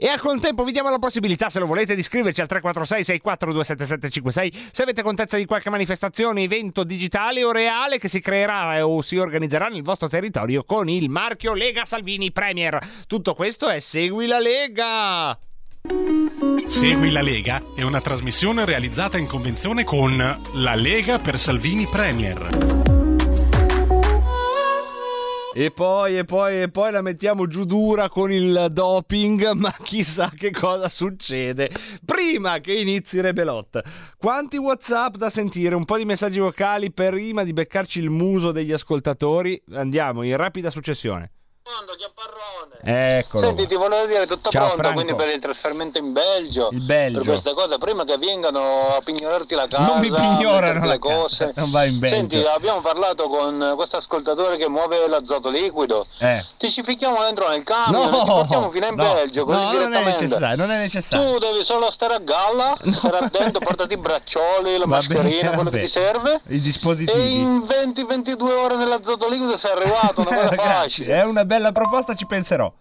C: e al contempo vi diamo la possibilità, se lo volete, di iscriverci al 346 6427756 se avete contezza di qualche manifestazione, evento digitale o reale che si creerà o si organizzerà nel vostro territorio con il marchio Lega Salvini Premier. Tutto questo è Segui la Lega!
Y: Segui la Lega è una trasmissione realizzata in convenzione con La Lega per Salvini Premier.
C: E poi, e poi, e poi la mettiamo giù dura con il doping, ma chissà che cosa succede prima che inizi Rebelot. Quanti WhatsApp da sentire, un po' di messaggi vocali prima di beccarci il muso degli ascoltatori. Andiamo in rapida successione. Eccolo.
Z: Senti, ti volevo dire tutto
C: Ciao,
Z: pronto
C: Franco.
Z: quindi per il trasferimento in Belgio.
C: Il Belgio.
Z: Per questa cosa, prima che vengano a pignorarti la casa,
C: Non mi pignorano
Z: le cose.
C: Non vai in Belgio.
Z: Senti, abbiamo parlato con questo ascoltatore che muove l'azoto liquido.
C: Eh.
Z: Ti ci ficchiamo dentro nel camion
C: No,
Z: e ti portiamo fino in
C: no,
Z: Belgio, così
C: no, non è
Z: direttamente.
C: necessario, non è necessario.
Z: Tu devi solo stare a galla, stare attento, portati i braccioli, la
C: Va bene,
Z: mascherina, quello
C: vabbè.
Z: che ti serve.
C: I
Z: E
C: dispositivi.
Z: in 20-22 ore nell'azoto liquido sei arrivato, una cosa
C: Grazie,
Z: facile.
C: È una bella proposta, ci penserò.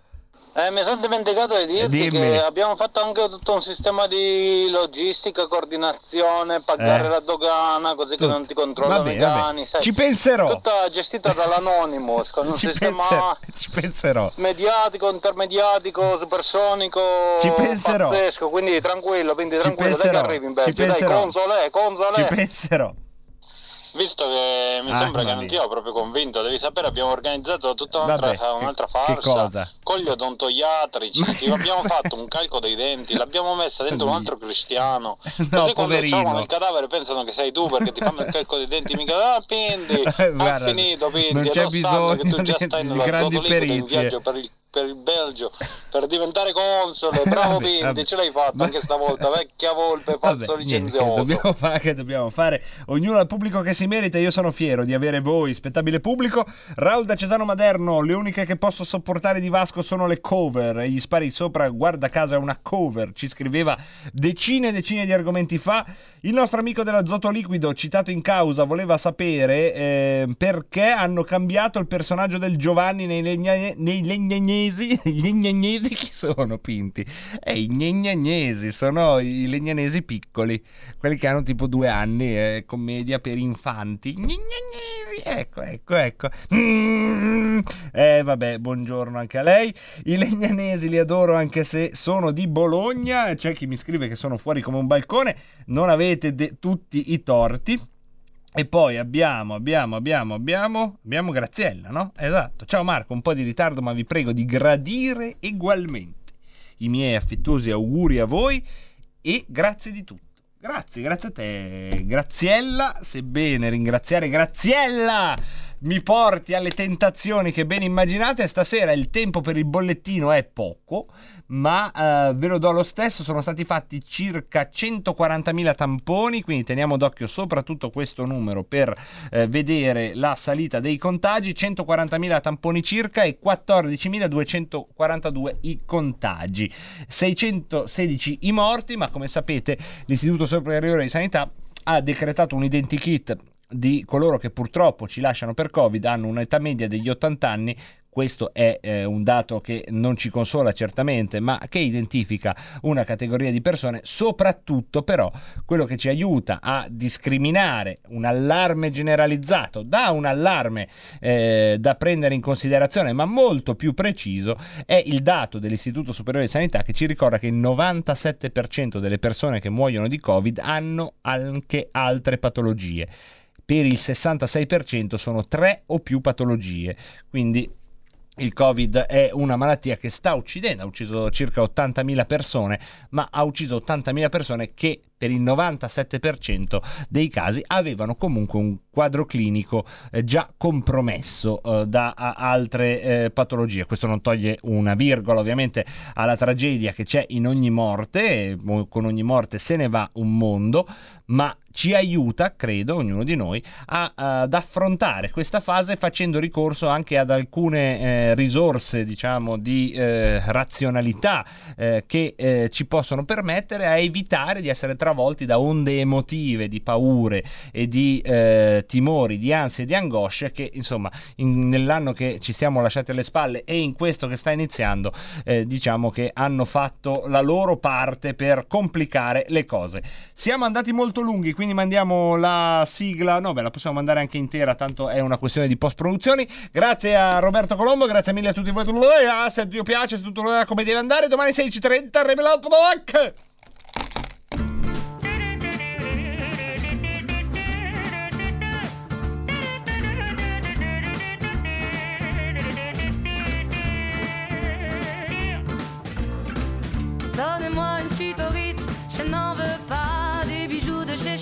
Z: Eh, mi sono dimenticato di dirti
C: Dimmi.
Z: che abbiamo fatto anche tutto un sistema di logistica, coordinazione, pagare
C: Eh.
Z: la dogana, così che
C: Tutto.
Z: non ti controllano
C: Vabbè,
Z: i
C: vabbè.
Z: cani. sai.
C: Ci penserò.
Z: Tutta gestita dall'Anonymous, con un
C: Ci,
Z: sistema
C: penserò, ci penserò.
Z: mediatico, intermediatico, supersonico,
C: Ci penserò.
Z: pazzesco, quindi tranquillo, quindi tranquillo, dai che
C: penserò.
Z: arrivi in
C: Ci
Z: Belgio, dai,
C: penserò.
Z: console, console.
C: Ci penserò.
Z: Visto che mi
C: Ah,
Z: sembra che non ti ho proprio convinto, devi sapere abbiamo organizzato tutta un'altra,
C: Vabbè, che-
Z: un'altra farsa con gli odontoiatrici, ti abbiamo fatto un calco dei denti, l'abbiamo messa dentro un altro cristiano.
C: No,
Z: Così quando
C: poverino.
Z: trovano il cadavere pensano che sei tu perché ti fanno il calco dei denti, mica ah Pindi,
C: Eh, guarda,
Z: ha finito Pindi,
C: non c'è
Z: sanno che tu
C: bisogno
Z: già
C: di-
Z: stai nella
C: grandi
Z: in
C: perizie.
Z: viaggio per il, per il Belgio per diventare console, bravo
C: Vabbè, vabbè.
Z: ce l'hai fatta anche stavolta, vecchia volpe,
C: Vabbè, niente, che
Z: licenzioso.
C: dobbiamo fare, che dobbiamo fare. Ognuno ha il pubblico che si merita. Io sono fiero di avere voi, spettabile pubblico. Raul da Cesano Maderno. Le uniche che posso sopportare di Vasco sono le cover. E gli spari sopra, guarda caso, è una cover. Ci scriveva decine e decine di argomenti fa. Il nostro amico dell'azoto liquido, citato in causa, voleva sapere eh, perché hanno cambiato il personaggio del Giovanni nei, legna- nei legnagnesi. I legnagnesi chi sono, Pinti? Eh, i legnagnesi sono i legnanesi piccoli, quelli che hanno tipo due anni, eh, commedia per infanti. Legnagnesi, ecco, ecco, ecco. Mm. Eh, vabbè, buongiorno anche a lei. I legnanesi li adoro anche se sono di Bologna. C'è chi mi scrive che sono fuori come un balcone. Non avete de- tutti i torti. E poi abbiamo, abbiamo, abbiamo, abbiamo, abbiamo Graziella, no? Esatto. Ciao Marco, un po' di ritardo, ma vi prego di gradire ugualmente i miei affettuosi auguri a voi e grazie di tutto. Grazie, grazie a te, Graziella. Sebbene ringraziare Graziella mi porti alle tentazioni che ben immaginate, stasera il tempo per il bollettino è poco, ma eh, ve lo do lo stesso, sono stati fatti circa 140.000 tamponi, quindi teniamo d'occhio soprattutto questo numero per eh, vedere la salita dei contagi, 140.000 tamponi circa e 14.242 i contagi, 616 i morti, ma come sapete l'Istituto Superiore di Sanità ha decretato un identikit di coloro che purtroppo ci lasciano per Covid, hanno un'età media degli 80 anni, questo è eh, un dato che non ci consola certamente, ma che identifica una categoria di persone, soprattutto però quello che ci aiuta a discriminare un allarme generalizzato da un allarme eh, da prendere in considerazione, ma molto più preciso, è il dato dell'Istituto Superiore di Sanità che ci ricorda che il 97% delle persone che muoiono di Covid hanno anche altre patologie per il 66% sono tre o più patologie. Quindi il Covid è una malattia che sta uccidendo, ha ucciso circa 80.000 persone, ma ha ucciso 80.000 persone che per il 97% dei casi avevano comunque un quadro clinico eh, già compromesso eh, da altre eh, patologie. Questo non toglie una virgola ovviamente alla tragedia che c'è in ogni morte, con ogni morte se ne va un mondo, ma ci aiuta, credo, ognuno di noi, a, ad affrontare questa fase facendo ricorso anche ad alcune eh, risorse, diciamo, di eh, razionalità eh, che ci possono permettere a evitare di essere travolti da onde emotive, di paure e di eh, timori, di ansie e di angosce che, insomma, in, nell'anno che ci siamo lasciati alle spalle e in questo che sta iniziando, eh, diciamo che hanno fatto la loro parte per complicare le cose. Siamo andati molto lunghi, quindi mandiamo la sigla, no, beh, la possiamo mandare anche intera, tanto è una questione di post-produzioni. Grazie a Roberto Colombo, grazie mille a tutti voi. Se Dio piace, se tutto come deve andare, domani 16.30, Revelato Black!